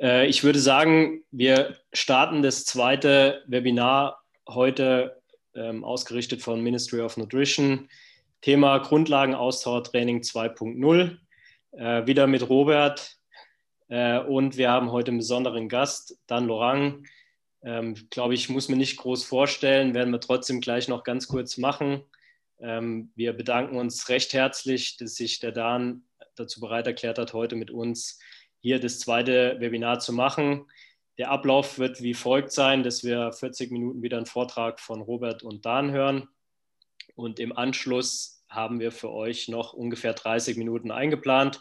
Äh, ich würde sagen, wir starten das zweite Webinar heute ähm, ausgerichtet von Ministry of Nutrition. Thema Grundlagenausdauertraining 2.0. Äh, wieder mit Robert. Äh, und wir haben heute einen besonderen Gast, Dan Lorang. Ähm, Glaube ich, muss mir nicht groß vorstellen, werden wir trotzdem gleich noch ganz kurz machen. Ähm, wir bedanken uns recht herzlich, dass sich der Dan dazu bereit erklärt hat, heute mit uns hier das zweite Webinar zu machen. Der Ablauf wird wie folgt sein, dass wir 40 Minuten wieder einen Vortrag von Robert und Dan hören. Und im Anschluss haben wir für euch noch ungefähr 30 Minuten eingeplant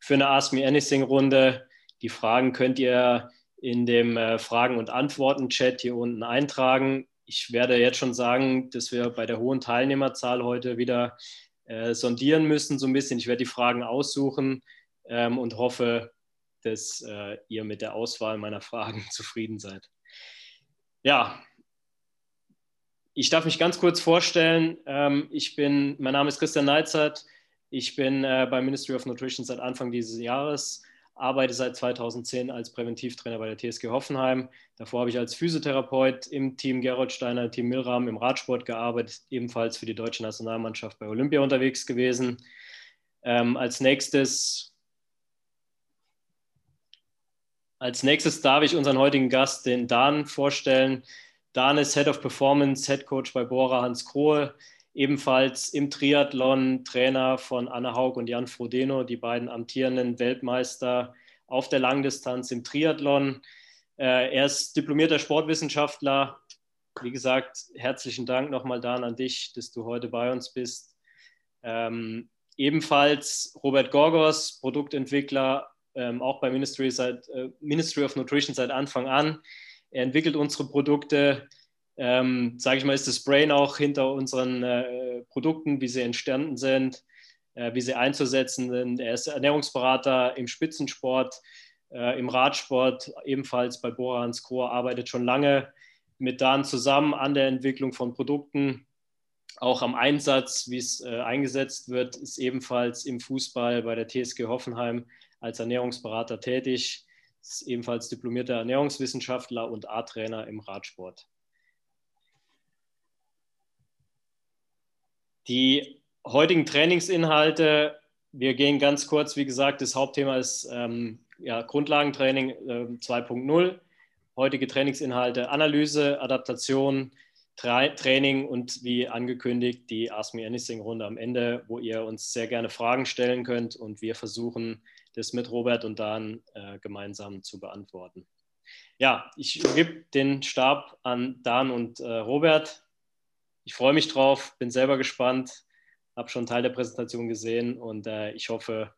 für eine Ask Me Anything Runde. Die Fragen könnt ihr in dem äh, Fragen- und Antworten-Chat hier unten eintragen. Ich werde jetzt schon sagen, dass wir bei der hohen Teilnehmerzahl heute wieder äh, sondieren müssen, so ein bisschen. Ich werde die Fragen aussuchen ähm, und hoffe, dass äh, ihr mit der Auswahl meiner Fragen zufrieden seid. Ja, ich darf mich ganz kurz vorstellen. Ähm, ich bin, mein Name ist Christian Neizert. Ich bin äh, beim Ministry of Nutrition seit Anfang dieses Jahres, arbeite seit 2010 als Präventivtrainer bei der TSG Hoffenheim. Davor habe ich als Physiotherapeut im Team Geroldsteiner, Team Milram im Radsport gearbeitet, ebenfalls für die deutsche Nationalmannschaft bei Olympia unterwegs gewesen. Ähm, als nächstes Als nächstes darf ich unseren heutigen Gast, den Dan, vorstellen. Dan ist Head of Performance, Head Coach bei Bora Hans Krohe, ebenfalls im Triathlon Trainer von Anna Haug und Jan Frodeno, die beiden amtierenden Weltmeister auf der Langdistanz im Triathlon. Äh, er ist diplomierter Sportwissenschaftler. Wie gesagt, herzlichen Dank nochmal, Dan, an dich, dass du heute bei uns bist. Ähm, ebenfalls Robert Gorgos, Produktentwickler ähm, auch bei Ministry, seit, äh, Ministry of Nutrition seit Anfang an. Er entwickelt unsere Produkte, ähm, sage ich mal, ist das Brain auch hinter unseren äh, Produkten, wie sie entstanden sind, äh, wie sie einzusetzen sind. Er ist Ernährungsberater im Spitzensport, äh, im Radsport, ebenfalls bei Bora Hans arbeitet schon lange mit Dan zusammen an der Entwicklung von Produkten. Auch am Einsatz, wie es äh, eingesetzt wird, ist ebenfalls im Fußball bei der TSG Hoffenheim als Ernährungsberater tätig, ist ebenfalls diplomierter Ernährungswissenschaftler und A-Trainer im Radsport. Die heutigen Trainingsinhalte, wir gehen ganz kurz, wie gesagt, das Hauptthema ist ähm, ja, Grundlagentraining äh, 2.0. Heutige Trainingsinhalte, Analyse, Adaptation, Tra Training und wie angekündigt die Ask Me Anything Runde am Ende, wo ihr uns sehr gerne Fragen stellen könnt und wir versuchen das mit Robert und Dan äh, gemeinsam zu beantworten. Ja, ich gebe den Stab an Dan und äh, Robert. Ich freue mich drauf, bin selber gespannt, habe schon Teil der Präsentation gesehen und äh, ich hoffe,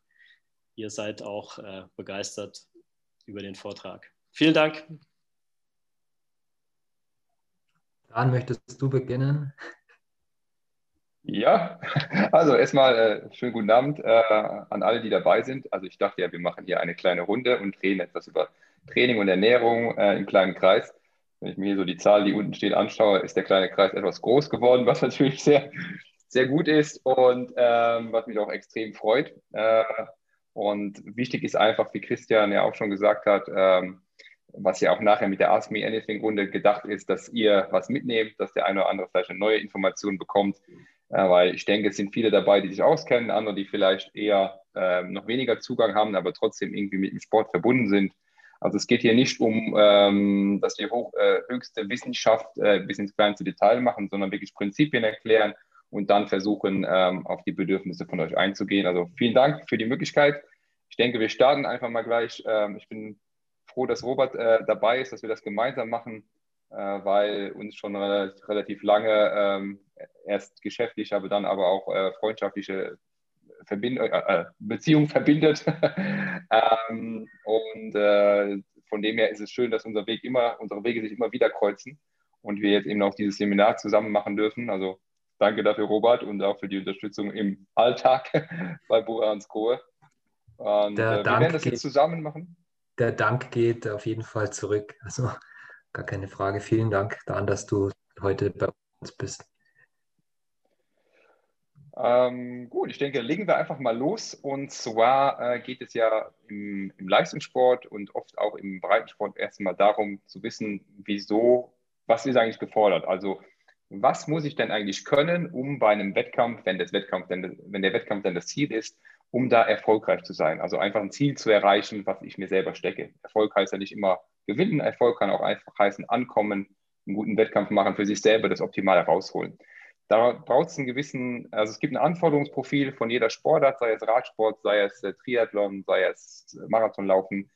ihr seid auch äh, begeistert über den Vortrag. Vielen Dank. Dan, möchtest du beginnen? Ja, also erstmal äh, schönen guten Abend äh, an alle, die dabei sind. Also ich dachte ja, wir machen hier eine kleine Runde und reden etwas über Training und Ernährung äh, im kleinen Kreis. Wenn ich mir hier so die Zahl, die unten steht, anschaue, ist der kleine Kreis etwas groß geworden, was natürlich sehr, sehr gut ist und ähm, was mich auch extrem freut. Äh, und wichtig ist einfach, wie Christian ja auch schon gesagt hat, ähm, was ja auch nachher mit der Ask Me Anything Runde gedacht ist, dass ihr was mitnehmt, dass der eine oder andere vielleicht eine neue Information bekommt, äh, weil ich denke, es sind viele dabei, die sich auskennen, andere, die vielleicht eher äh, noch weniger Zugang haben, aber trotzdem irgendwie mit dem Sport verbunden sind. Also es geht hier nicht um, ähm, dass wir hoch, äh, höchste Wissenschaft äh, bis ins kleinste Detail machen, sondern wirklich Prinzipien erklären und dann versuchen, ähm, auf die Bedürfnisse von euch einzugehen. Also vielen Dank für die Möglichkeit. Ich denke, wir starten einfach mal gleich. Ähm, ich bin froh, dass Robert äh, dabei ist, dass wir das gemeinsam machen. Äh, weil uns schon relativ lange ähm, erst geschäftlich, aber dann aber auch äh, freundschaftliche Verbind äh, Beziehung verbindet. ähm, und äh, von dem her ist es schön, dass unser Weg immer, unsere Wege sich immer wieder kreuzen und wir jetzt eben auch dieses Seminar zusammen machen dürfen. Also danke dafür, Robert, und auch für die Unterstützung im Alltag bei Burans Kohe. Und äh, wir werden das jetzt zusammen machen. Der Dank geht auf jeden Fall zurück. Also Gar keine Frage. Vielen Dank, Dan, dass du heute bei uns bist. Ähm, gut, ich denke, legen wir einfach mal los. Und zwar äh, geht es ja im, im, Leistungssport und oft auch im Breitensport erstmal darum zu wissen, wieso, was ist eigentlich gefordert. Also was muss ich denn eigentlich können, um bei einem Wettkampf, wenn, Wettkampf denn, wenn der Wettkampf dann das Ziel ist, um da erfolgreich zu sein. Also einfach ein Ziel zu erreichen, was ich mir selber stecke. Erfolg heißt ja nicht immer gewinnen, Erfolg kann auch einfach heißen, ankommen, einen guten Wettkampf machen, für sich selber das Optimale rausholen. Da braucht es einen gewissen, also es gibt ein Anforderungsprofil von jeder Sportart, sei es Radsport, sei es äh, Triathlon, sei es äh, Marathonlaufen.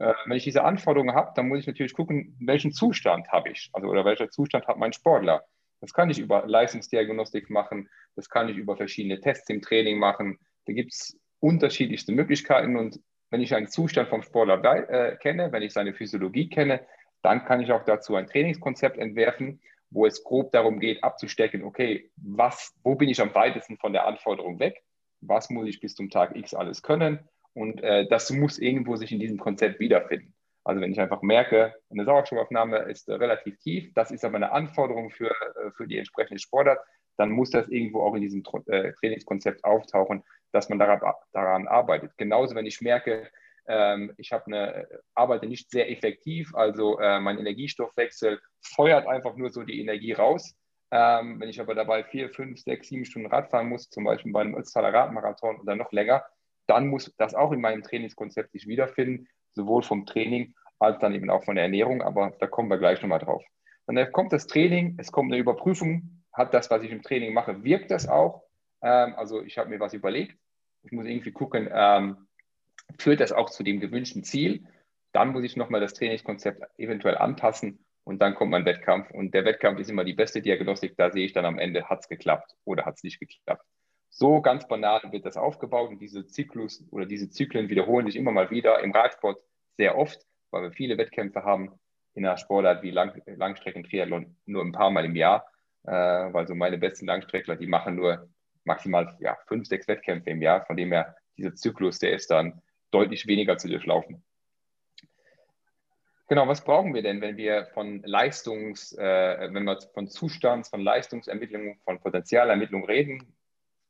Äh, wenn ich diese Anforderungen habe, dann muss ich natürlich gucken, welchen Zustand habe ich, also oder welcher Zustand hat mein Sportler. Das kann ich über Leistungsdiagnostik machen, das kann ich über verschiedene Tests im Training machen. Da gibt es unterschiedlichste Möglichkeiten und wenn ich einen Zustand vom Sportler äh, kenne, wenn ich seine Physiologie kenne, dann kann ich auch dazu ein Trainingskonzept entwerfen, wo es grob darum geht, abzustecken, okay, was, wo bin ich am weitesten von der Anforderung weg? Was muss ich bis zum Tag X alles können? Und äh, das muss irgendwo sich in diesem Konzept wiederfinden. Also wenn ich einfach merke, eine Sauerstoffaufnahme ist äh, relativ tief, das ist aber eine Anforderung für, äh, für die entsprechende Sportart, dann muss das irgendwo auch in diesem äh, Trainingskonzept auftauchen, dass man daran, daran arbeitet. Genauso, wenn ich merke, ähm, ich habe eine, arbeite nicht sehr effektiv, also äh, mein Energiestoffwechsel feuert einfach nur so die Energie raus. Ähm, wenn ich aber dabei vier, fünf, sechs, sieben Stunden Rad fahren muss, zum Beispiel bei einem Ötztaler Radmarathon oder noch länger, dann muss das auch in meinem Trainingskonzept sich wiederfinden, sowohl vom Training als dann eben auch von der Ernährung, aber da kommen wir gleich nochmal drauf. Dann kommt das Training, es kommt eine Überprüfung, hat das, was ich im Training mache, wirkt das auch? Ähm, also ich habe mir was überlegt, ich muss irgendwie gucken, ähm, führt das auch zu dem gewünschten Ziel? Dann muss ich nochmal das Trainingskonzept eventuell anpassen und dann kommt mein Wettkampf. Und der Wettkampf ist immer die beste Diagnostik, da sehe ich dann am Ende, hat es geklappt oder hat es nicht geklappt. So ganz banal wird das aufgebaut und diese Zyklus oder diese Zyklen wiederholen sich immer mal wieder im Radsport sehr oft, weil wir viele Wettkämpfe haben in einer Sportart wie Lang Langstrecken-Triathlon nur ein paar Mal im Jahr, äh, weil so meine besten Langstreckler, die machen nur maximal ja, fünf, sechs Wettkämpfe im Jahr, von dem her dieser Zyklus, der ist dann deutlich weniger zu durchlaufen. Genau, was brauchen wir denn, wenn wir von Leistungs, äh, wenn wir von Zustands, von Leistungsermittlung, von Potenzialermittlung reden?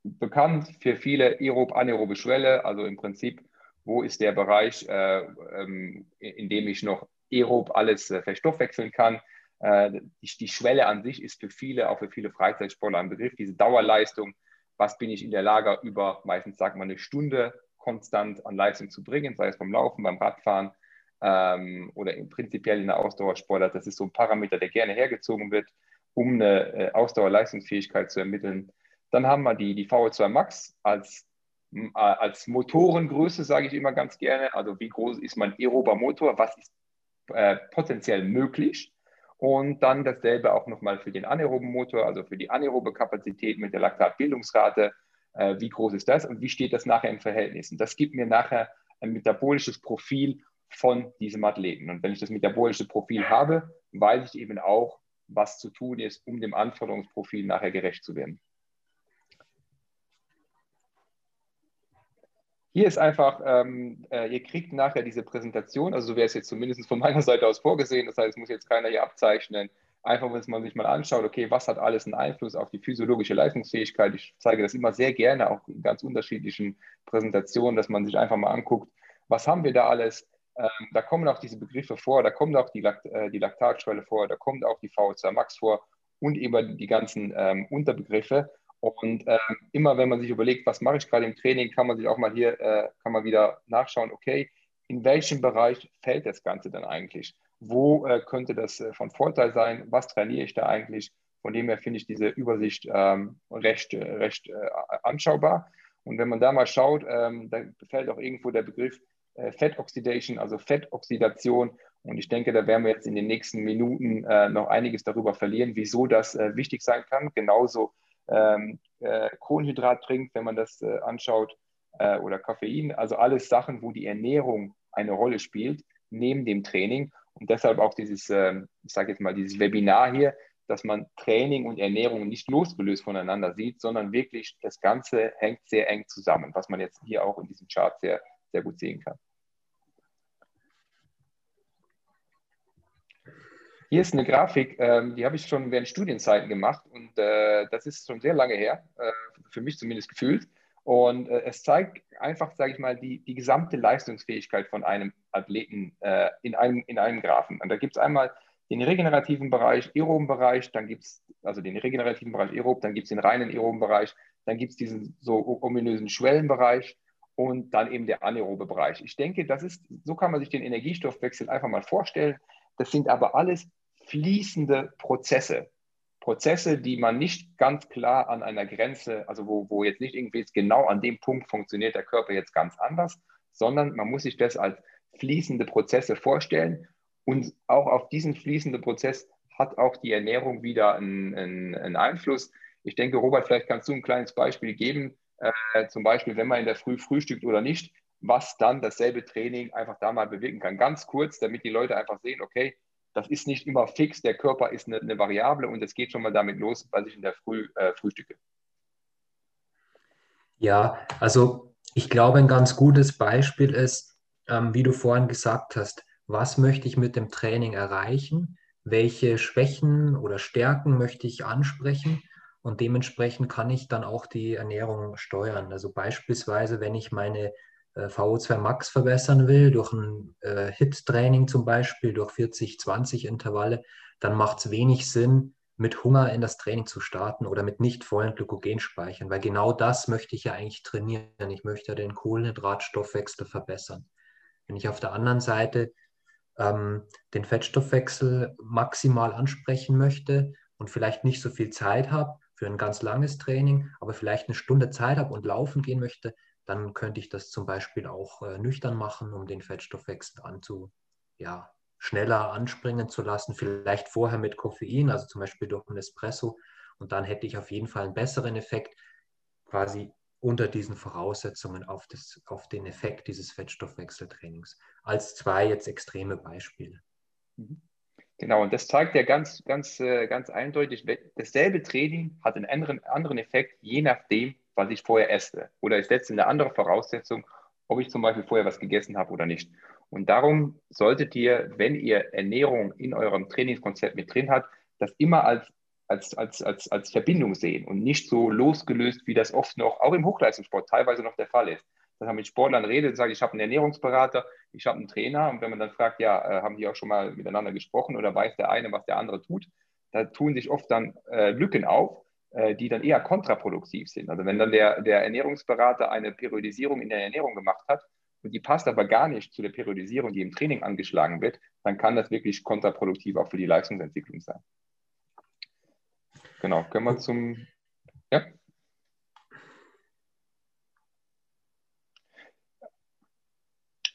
bekannt für viele aerob, anaerobe Schwelle, also im Prinzip, wo ist der Bereich, äh, ähm, in dem ich noch aerob alles äh, verstoffwechseln kann. Äh, die, die, Schwelle an sich ist für viele, auch für viele Freizeitsportler ein Begriff, diese Dauerleistung. Was bin ich in der Lage, über meistens sagt man eine Stunde konstant an Leistung zu bringen, sei es beim Laufen, beim Radfahren ähm, oder im prinzipiell in der Ausdauersportart. Das ist so ein Parameter, der gerne hergezogen wird, um eine äh, Ausdauerleistungsfähigkeit zu ermitteln. Dann haben wir die, die VO2 Max als, äh, als Motorengröße, sage ich immer ganz gerne. Also wie groß ist mein aerober Motor? Was ist äh, potenziell möglich? Und dann dasselbe auch nochmal für den anaeroben Motor, also für die anaerobe Kapazität mit der Laktatbildungsrate. Äh, wie groß ist das und wie steht das nachher im Verhältnis? Und das gibt mir nachher ein metabolisches Profil von diesem Athleten. Und wenn ich das metabolische Profil habe, weiß ich eben auch, was zu tun ist, um dem Anforderungsprofil nachher gerecht zu werden. Hier ist einfach, ähm, äh, ihr kriegt nachher diese Präsentation, also so wäre es jetzt zumindest von meiner Seite aus vorgesehen, das heißt, es muss jetzt keiner hier abzeichnen. Einfach, wenn man sich mal anschaut, okay, was hat alles einen Einfluss auf die physiologische Leistungsfähigkeit? Ich zeige das immer sehr gerne, auch in ganz unterschiedlichen Präsentationen, dass man sich einfach mal anguckt, was haben wir da alles? Ähm, da kommen auch diese Begriffe vor, da kommt auch die, Lakt, äh, die Laktatschwelle vor, da kommt auch die VO2 Max vor und eben die ganzen ähm, Unterbegriffe. Und äh, immer wenn man sich überlegt, was mache ich gerade im Training, kann man sich auch mal hier, äh, kann man wieder nachschauen, okay, in welchem Bereich fällt das Ganze dann eigentlich? Wo äh, könnte das äh, von Vorteil sein? Was trainiere ich da eigentlich? Von dem her finde ich diese Übersicht ähm, recht, recht äh, anschaubar. Und wenn man da mal schaut, ähm, da fällt auch irgendwo der Begriff äh, Fat Oxidation, also Fettoxidation. Und ich denke, da werden wir jetzt in den nächsten Minuten noch einiges darüber verlieren, wieso das wichtig sein kann. Genauso ähm, äh, Kohlenhydrat trinkt, wenn man das äh, anschaut, äh, oder Koffein. Also alles Sachen, wo die Ernährung eine Rolle spielt, neben dem Training. Und deshalb auch dieses, ähm, ich sage jetzt mal, dieses Webinar hier, dass man Training und Ernährung nicht losgelöst voneinander sieht, sondern wirklich das Ganze hängt sehr eng zusammen, was man jetzt hier auch in diesem Chart sehr, sehr gut sehen kann. Hier ist eine Grafik, ähm, die habe ich schon während Studienzeiten gemacht und äh, das ist schon sehr lange her, äh, für mich zumindest gefühlt. Und äh, es zeigt einfach, sage ich mal, die, die gesamte Leistungsfähigkeit von einem Athleten äh, in, einem, in einem Graphen. Und da gibt es einmal den regenerativen Bereich, aeroben Bereich, dann gibt es also den regenerativen Bereich aerob, dann gibt es den reinen aeroben Bereich, dann gibt es diesen so ominösen Schwellenbereich und dann eben der anaerobe Bereich. Ich denke, das ist, so kann man sich den Energiestoffwechsel einfach mal vorstellen. Das sind aber alles fließende Prozesse. Prozesse, die man nicht ganz klar an einer Grenze, also wo, wo jetzt nicht irgendwie genau an dem Punkt funktioniert der Körper jetzt ganz anders, sondern man muss sich das als fließende Prozesse vorstellen. Und auch auf diesen fließenden Prozess hat auch die Ernährung wieder einen, einen, einen Einfluss. Ich denke, Robert, vielleicht kannst du ein kleines Beispiel geben, äh, zum Beispiel, wenn man in der Früh frühstückt oder nicht, was dann dasselbe Training einfach da mal bewirken kann. Ganz kurz, damit die Leute einfach sehen, okay, das ist nicht immer fix, der Körper ist eine, eine Variable und es geht schon mal damit los, was ich in der Früh äh, frühstücke. Ja, also ich glaube, ein ganz gutes Beispiel ist, ähm, wie du vorhin gesagt hast, was möchte ich mit dem Training erreichen, welche Schwächen oder Stärken möchte ich ansprechen und dementsprechend kann ich dann auch die Ernährung steuern. Also beispielsweise, wenn ich meine VO2 Max verbessern will, durch ein äh, HIT-Training zum Beispiel, durch 40-20-Intervalle, dann macht es wenig Sinn, mit Hunger in das Training zu starten oder mit nicht vollen Glykogenspeichern, weil genau das möchte ich ja eigentlich trainieren. Ich möchte ja den Kohlenhydratstoffwechsel verbessern. Wenn ich auf der anderen Seite ähm, den Fettstoffwechsel maximal ansprechen möchte und vielleicht nicht so viel Zeit habe für ein ganz langes Training, aber vielleicht eine Stunde Zeit habe und laufen gehen möchte, dann könnte ich das zum Beispiel auch äh, nüchtern machen, um den Fettstoffwechsel anzu, ja, schneller anspringen zu lassen. Vielleicht vorher mit Koffein, also zum Beispiel durch ein Espresso. Und dann hätte ich auf jeden Fall einen besseren Effekt, quasi unter diesen Voraussetzungen auf, das, auf den Effekt dieses Fettstoffwechseltrainings. Als zwei jetzt extreme Beispiele. Mhm. Genau, und das zeigt ja ganz, ganz, äh, ganz eindeutig, dasselbe Training hat einen anderen, anderen Effekt, je nachdem, was ich vorher esse. Oder ich setze eine andere Voraussetzung, ob ich zum Beispiel vorher was gegessen habe oder nicht. Und darum solltet ihr, wenn ihr Ernährung in eurem Trainingskonzept mit drin habt, das immer als, als, als, als, als Verbindung sehen und nicht so losgelöst, wie das oft noch, auch im Hochleistungssport teilweise noch der Fall ist. Dass man mit Sportlern redet, sagt, ich habe einen Ernährungsberater, ich habe einen Trainer und wenn man dann fragt, ja, äh, haben die auch schon mal miteinander gesprochen oder weiß der eine, was der andere tut, da tun sich oft dann äh, Lücken auf, die dann eher kontraproduktiv sind. Also wenn dann der, der Ernährungsberater eine Periodisierung in der Ernährung gemacht hat und die passt aber gar nicht zu der Periodisierung, die im Training angeschlagen wird, dann kann das wirklich kontraproduktiv auch für die Leistungsentwicklung sein. Genau, können wir zum, ja?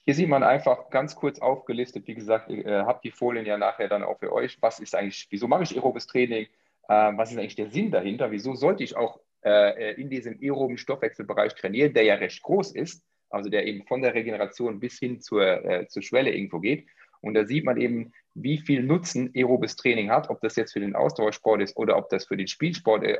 Hier sieht man einfach ganz kurz aufgelistet, wie gesagt, ihr habt die Folien ja nachher dann auch für euch. Was ist eigentlich, wieso mache ich aerobes Training? Äh, was ist eigentlich der Sinn dahinter? Wieso sollte ich auch äh, in diesem aeroben Stoffwechselbereich trainieren, der ja recht groß ist, also der eben von der Regeneration bis hin zur, äh, zur Schwelle irgendwo geht. Und da sieht man eben, wie viel Nutzen aerobes Training hat, ob das jetzt für den Ausdauersport ist oder ob das für den Spielsport äh,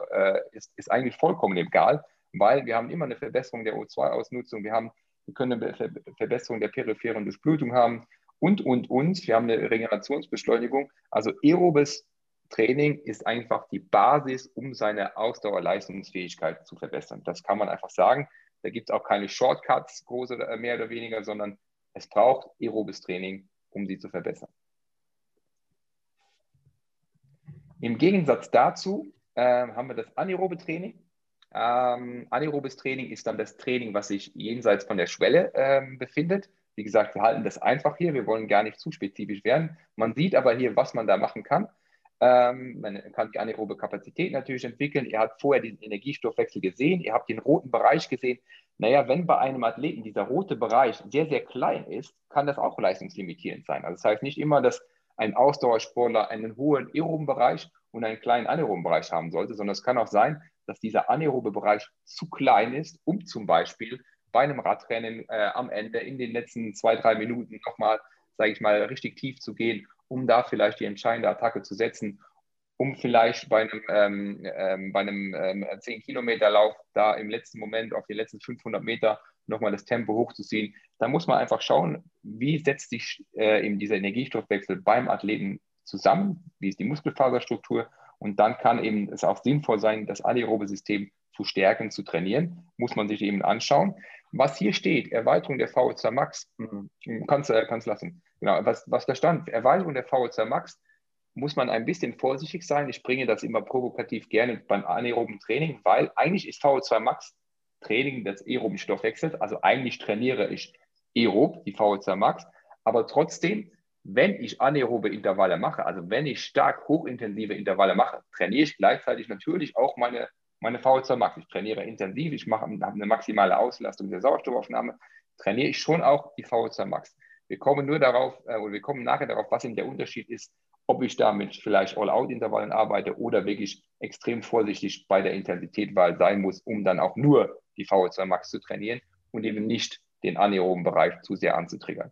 ist, ist eigentlich vollkommen egal, weil wir haben immer eine Verbesserung der O2-Ausnutzung, wir, haben, wir können eine Ver Verbesserung der peripheren Durchblutung haben und, und, und. Wir haben eine Regenerationsbeschleunigung. Also aerobes Training ist einfach die Basis, um seine Ausdauerleistungsfähigkeit zu verbessern. Das kann man einfach sagen. Da gibt es auch keine Shortcuts, große äh, mehr oder weniger, sondern es braucht aerobes Training, um sie zu verbessern. Im Gegensatz dazu äh, haben wir das anaerobe Training. Ähm, anaerobes Training ist dann das Training, was sich jenseits von der Schwelle äh, befindet. Wie gesagt, wir halten das einfach hier. Wir wollen gar nicht zu spezifisch werden. Man sieht aber hier, was man da machen kann. Ähm, man kann die anaerobe Kapazität natürlich entwickeln. Ihr habt vorher den Energiestoffwechsel gesehen. Ihr habt den roten Bereich gesehen. Naja, wenn bei einem Athleten dieser rote Bereich sehr, sehr klein ist, kann das auch leistungslimitierend sein. Also das heißt nicht immer, dass ein Ausdauersportler einen hohen aeroben Bereich und einen kleinen anaeroben Bereich haben sollte, sondern es kann auch sein, dass dieser anaerobe Bereich zu klein ist, um zum Beispiel bei einem Radrennen äh, am Ende in den letzten zwei, drei Minuten nochmal, sage ich mal, richtig tief zu gehen um da vielleicht die entscheidende Attacke zu setzen, um vielleicht bei einem, ähm, ähm, bei einem ähm, 10-Kilometer-Lauf da im letzten Moment auf die letzten 500 Meter nochmal das Tempo hochzuziehen. Da muss man einfach schauen, wie setzt sich äh, eben dieser Energiestoffwechsel beim Athleten zusammen, wie ist die Muskelfaserstruktur Und dann kann eben es auch sinnvoll sein, das anaerobe System zu stärken, zu trainieren. Muss man sich eben anschauen. Was hier steht, Erweiterung der VO2 Max, hm, kannst du äh, kannst lassen. Genau, was, was da stand, Erweiterung der VO2 Max, muss man ein bisschen vorsichtig sein. Ich bringe das immer provokativ gerne beim anaeroben Training, weil eigentlich ist VO2 Max Training des aeroben Stoffwechsels. Also eigentlich trainiere ich aerob, die VO2 Max, aber trotzdem, wenn ich anaerobe Intervalle mache, also wenn ich stark hochintensive Intervalle mache, trainiere ich gleichzeitig natürlich auch meine, meine VO2 Max. Ich trainiere intensiv, ich mache eine maximale Auslastung der Sauerstoffaufnahme, trainiere ich schon auch die VO2 Max. Wir kommen nur darauf, äh, oder wir kommen nachher darauf, was eben der Unterschied ist, ob ich damit vielleicht All-Out-Intervallen arbeite oder wirklich extrem vorsichtig bei der Intensitätwahl sein muss, um dann auch nur die VO2 Max zu trainieren und eben nicht den anaeroben Bereich zu sehr anzutriggern.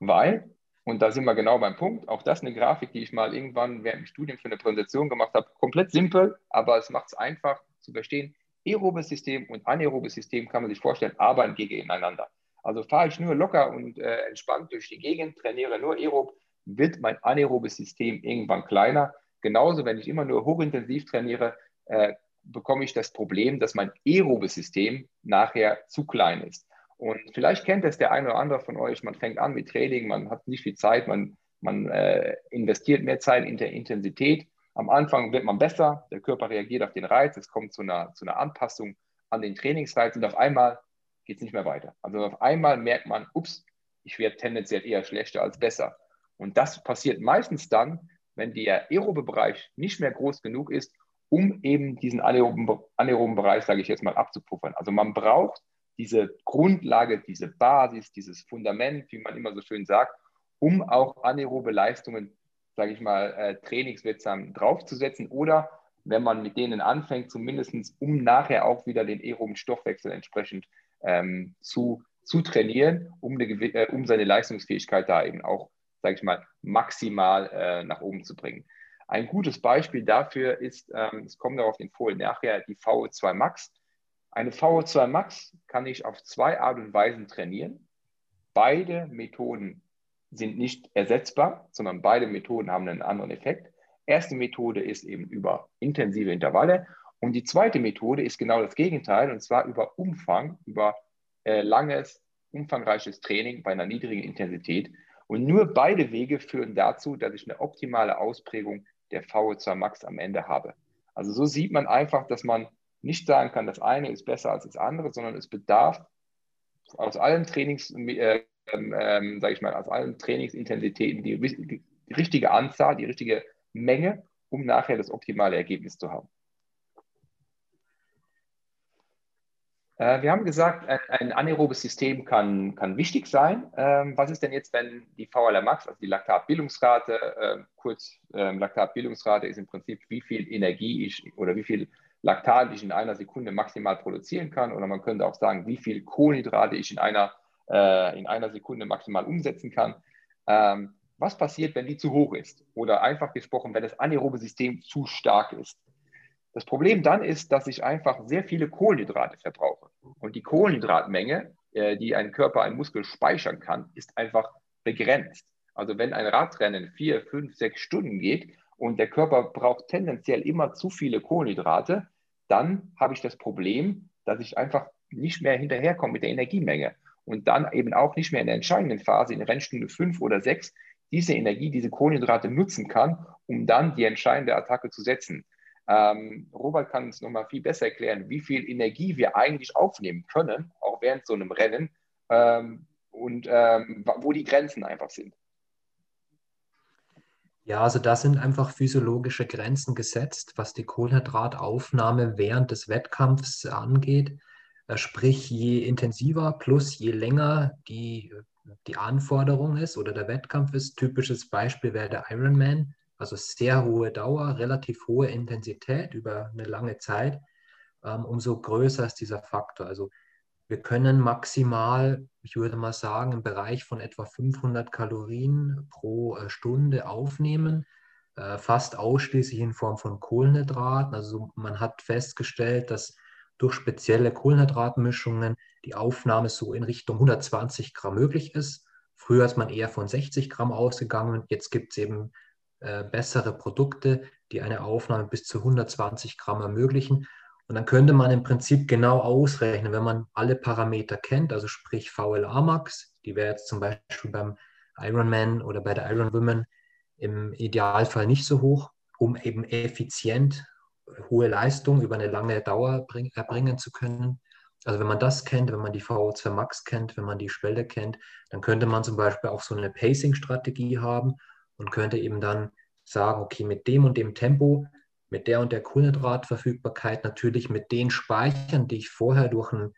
Weil, und da sind wir genau beim Punkt, auch das eine Grafik, die ich mal irgendwann während dem Studium für eine Präsentation gemacht habe, komplett simpel, aber es macht es einfach zu verstehen. Aerobes System und anaerobes System kann man sich vorstellen, arbeiten gegeneinander. Also fahre ich nur locker und äh, entspannt durch die Gegend, trainiere nur aerob, wird mein anaerobes System irgendwann kleiner. Genauso, wenn ich immer nur hochintensiv trainiere, äh, bekomme ich das Problem, dass mein aerobes System nachher zu klein ist. Und vielleicht kennt es der eine oder andere von euch, man fängt an mit Training, man hat nicht viel Zeit, man, man äh, investiert mehr Zeit in der Intensität. Am Anfang wird man besser, der Körper reagiert auf den Reiz, es kommt zu einer, zu einer Anpassung an den Trainingsreiz und auf einmal geht es nicht mehr weiter. Also auf einmal merkt man, ups, ich werde tendenziell eher schlechter als besser. Und das passiert meistens dann, wenn der aerobe Bereich nicht mehr groß genug ist um eben diesen anaeroben, anaeroben Bereich, sage ich jetzt mal, abzupuffern. Also man braucht diese Grundlage, diese Basis, dieses Fundament, wie man immer so schön sagt, um auch anaerobe Leistungen, sage ich mal, äh, trainingswirksam draufzusetzen oder wenn man mit denen anfängt, zumindest um nachher auch wieder den aeroben Stoffwechsel entsprechend ähm, zu, zu trainieren, um, eine, äh, um seine Leistungsfähigkeit da eben auch, sage ich mal, maximal äh, nach oben zu bringen. Ein gutes Beispiel dafür ist, ähm, es kommt darauf den Fohlen nachher, die VO2 Max. Eine VO2 Max kann ich auf zwei Art und Weisen trainieren. Beide Methoden sind nicht ersetzbar, sondern beide Methoden haben einen anderen Effekt. Erste Methode ist eben über intensive Intervalle und die zweite Methode ist genau das Gegenteil und zwar über Umfang, über äh, langes, umfangreiches Training bei einer niedrigen Intensität. Und nur beide Wege führen dazu, dass ich eine optimale Ausprägung der VO2 Max am Ende habe. Also so sieht man einfach, dass man nicht sagen kann, das eine ist besser als das andere, sondern es bedarf aus allen Trainings, äh, äh, sage ich mal, aus allen Trainingsintensitäten die, die, richtige Anzahl, die richtige Menge, um nachher das optimale Ergebnis zu haben. Äh, wir haben gesagt, ein, ein, anaerobes System kann, kann wichtig sein. Ähm, was ist denn jetzt, wenn die VLR Max, also die Laktatbildungsrate, äh, kurz ähm, Laktatbildungsrate ist im Prinzip, wie viel Energie ich oder wie viel Laktat ich in einer Sekunde maximal produzieren kann. Oder man könnte auch sagen, wie viel Kohlenhydrate ich in einer, äh, in einer Sekunde maximal umsetzen kann. Ähm, was passiert, wenn die zu hoch ist? Oder einfach gesprochen, wenn das anaerobe System zu stark ist? Das Problem dann ist, dass ich einfach sehr viele Kohlenhydrate verbrauche. Und die Kohlenhydratmenge, äh, die ein Körper, ein Muskel speichern kann, ist einfach begrenzt. Also wenn ein Radrennen vier, fünf, sechs Stunden geht und der Körper braucht tendenziell immer zu viele Kohlenhydrate, dann habe ich das Problem, dass ich einfach nicht mehr hinterherkomme mit der Energiemenge und dann eben auch nicht mehr in der entscheidenden Phase, in Rennstunde fünf oder sechs, diese Energie, diese Kohlenhydrate nutzen kann, um dann die entscheidende Attacke zu setzen. Ähm, Robert kann uns nochmal viel besser erklären, wie viel Energie wir eigentlich aufnehmen können, auch während so einem Rennen ähm, und ähm, wo die Grenzen einfach sind. Ja, also da sind einfach physiologische Grenzen gesetzt, was die Kohlenhydrataufnahme während des Wettkampfs angeht. Äh, sprich, je intensiver plus je länger die, die Anforderung ist oder der Wettkampf ist. Typisches Beispiel wäre der Ironman also sehr hohe Dauer, relativ hohe Intensität über eine lange Zeit, ähm, umso größer ist dieser Faktor. Also wir können maximal, ich würde mal sagen, im Bereich von etwa 500 Kalorien pro äh, Stunde aufnehmen, äh, fast ausschließlich in Form von Kohlenhydraten. Also man hat festgestellt, dass durch spezielle Kohlenhydratmischungen die Aufnahme so in Richtung 120 Gramm möglich ist. Früher ist man eher von 60 Gramm ausgegangen. Jetzt gibt es eben äh, bessere Produkte, die eine Aufnahme bis zu 120 Gramm ermöglichen. Und dann könnte man im Prinzip genau ausrechnen, wenn man alle Parameter kennt, also sprich VLA Max, die wäre jetzt zum Beispiel beim Ironman oder bei der Ironwoman im Idealfall nicht so hoch, um eben effizient hohe Leistung über eine lange Dauer bring, erbringen zu können. Also wenn man das kennt, wenn man die VO2 Max kennt, wenn man die Schwelle kennt, dann könnte man zum Beispiel auch so eine Pacing-Strategie haben und könnte eben dann sagen, okay, mit dem und dem Tempo, mit der und der Kohlenhydratverfügbarkeit, natürlich mit den Speichern, die ich vorher durch, ein,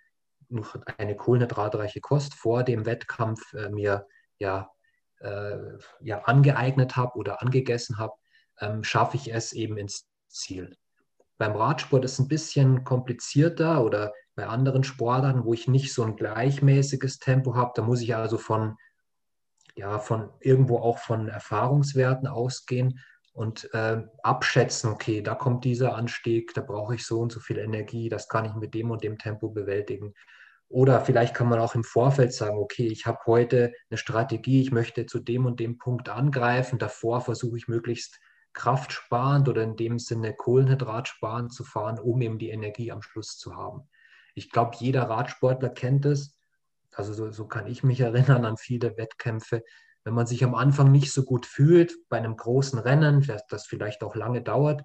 durch eine kohlenhydratreiche Kost vor dem Wettkampf äh, mir ja, äh, ja angeeignet habe oder angegessen habe, ähm, schaffe ich es eben ins Ziel. Beim Radsport ist es ein bisschen komplizierter oder bei anderen Sportarten, wo ich nicht so ein gleichmäßiges Tempo habe, da muss ich also von, ja, von irgendwo auch von Erfahrungswerten ausgehen und äh, abschätzen, okay, da kommt dieser Anstieg, da brauche ich so und so viel Energie, das kann ich mit dem und dem Tempo bewältigen. Oder vielleicht kann man auch im Vorfeld sagen, okay, ich habe heute eine Strategie, ich möchte zu dem und dem Punkt angreifen, davor versuche ich möglichst kraftsparend oder in dem Sinne kohlenhydratsparend zu fahren, um eben die Energie am Schluss zu haben. Ich glaube, jeder Radsportler kennt es. Also so, so, kann ich mich erinnern an viele Wettkämpfe. Wenn man sich am Anfang nicht so gut fühlt, bei einem großen Rennen, das, vielleicht auch lange dauert,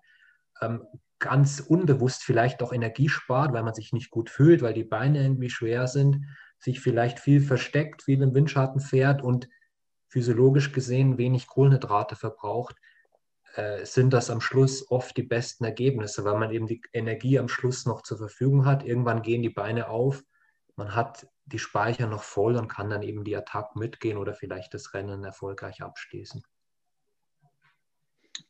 ähm, ganz unbewusst vielleicht auch Energie spart, weil man sich nicht gut fühlt, weil die Beine irgendwie schwer sind, sich vielleicht viel versteckt, viel im Windschatten fährt und physiologisch gesehen wenig Kohlenhydrate verbraucht, äh, sind das am Schluss oft die besten Ergebnisse, weil man eben die Energie am Schluss noch zur Verfügung hat. Irgendwann gehen die Beine auf, man hat die Speicher noch voll und kann dann eben die Attacken mitgehen oder vielleicht das Rennen erfolgreich abschließen.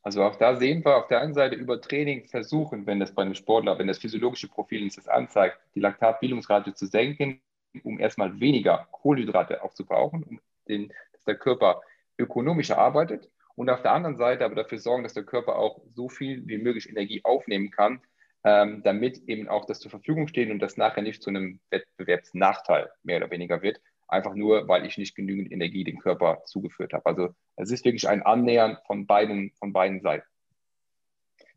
Also auch da sehen wir auf der einen Seite über Training versuchen, wenn das bei einem Sportler, wenn das physiologische Profil uns das anzeigt, die Laktatbildungsrate zu senken, um erstmal weniger Kohlenhydrate aufzubrauchen, um den, dass der Körper ökonomischer arbeitet und auf der anderen Seite aber dafür sorgen, dass der Körper auch so viel wie möglich Energie aufnehmen kann, ähm, damit eben auch das zur Verfügung steht und das nachher nicht zu einem Wettbewerbsnachteil mehr oder weniger wird, einfach nur, weil ich nicht genügend Energie dem Körper zugeführt habe. Also es ist wirklich ein Annähern von beiden, von beiden Seiten.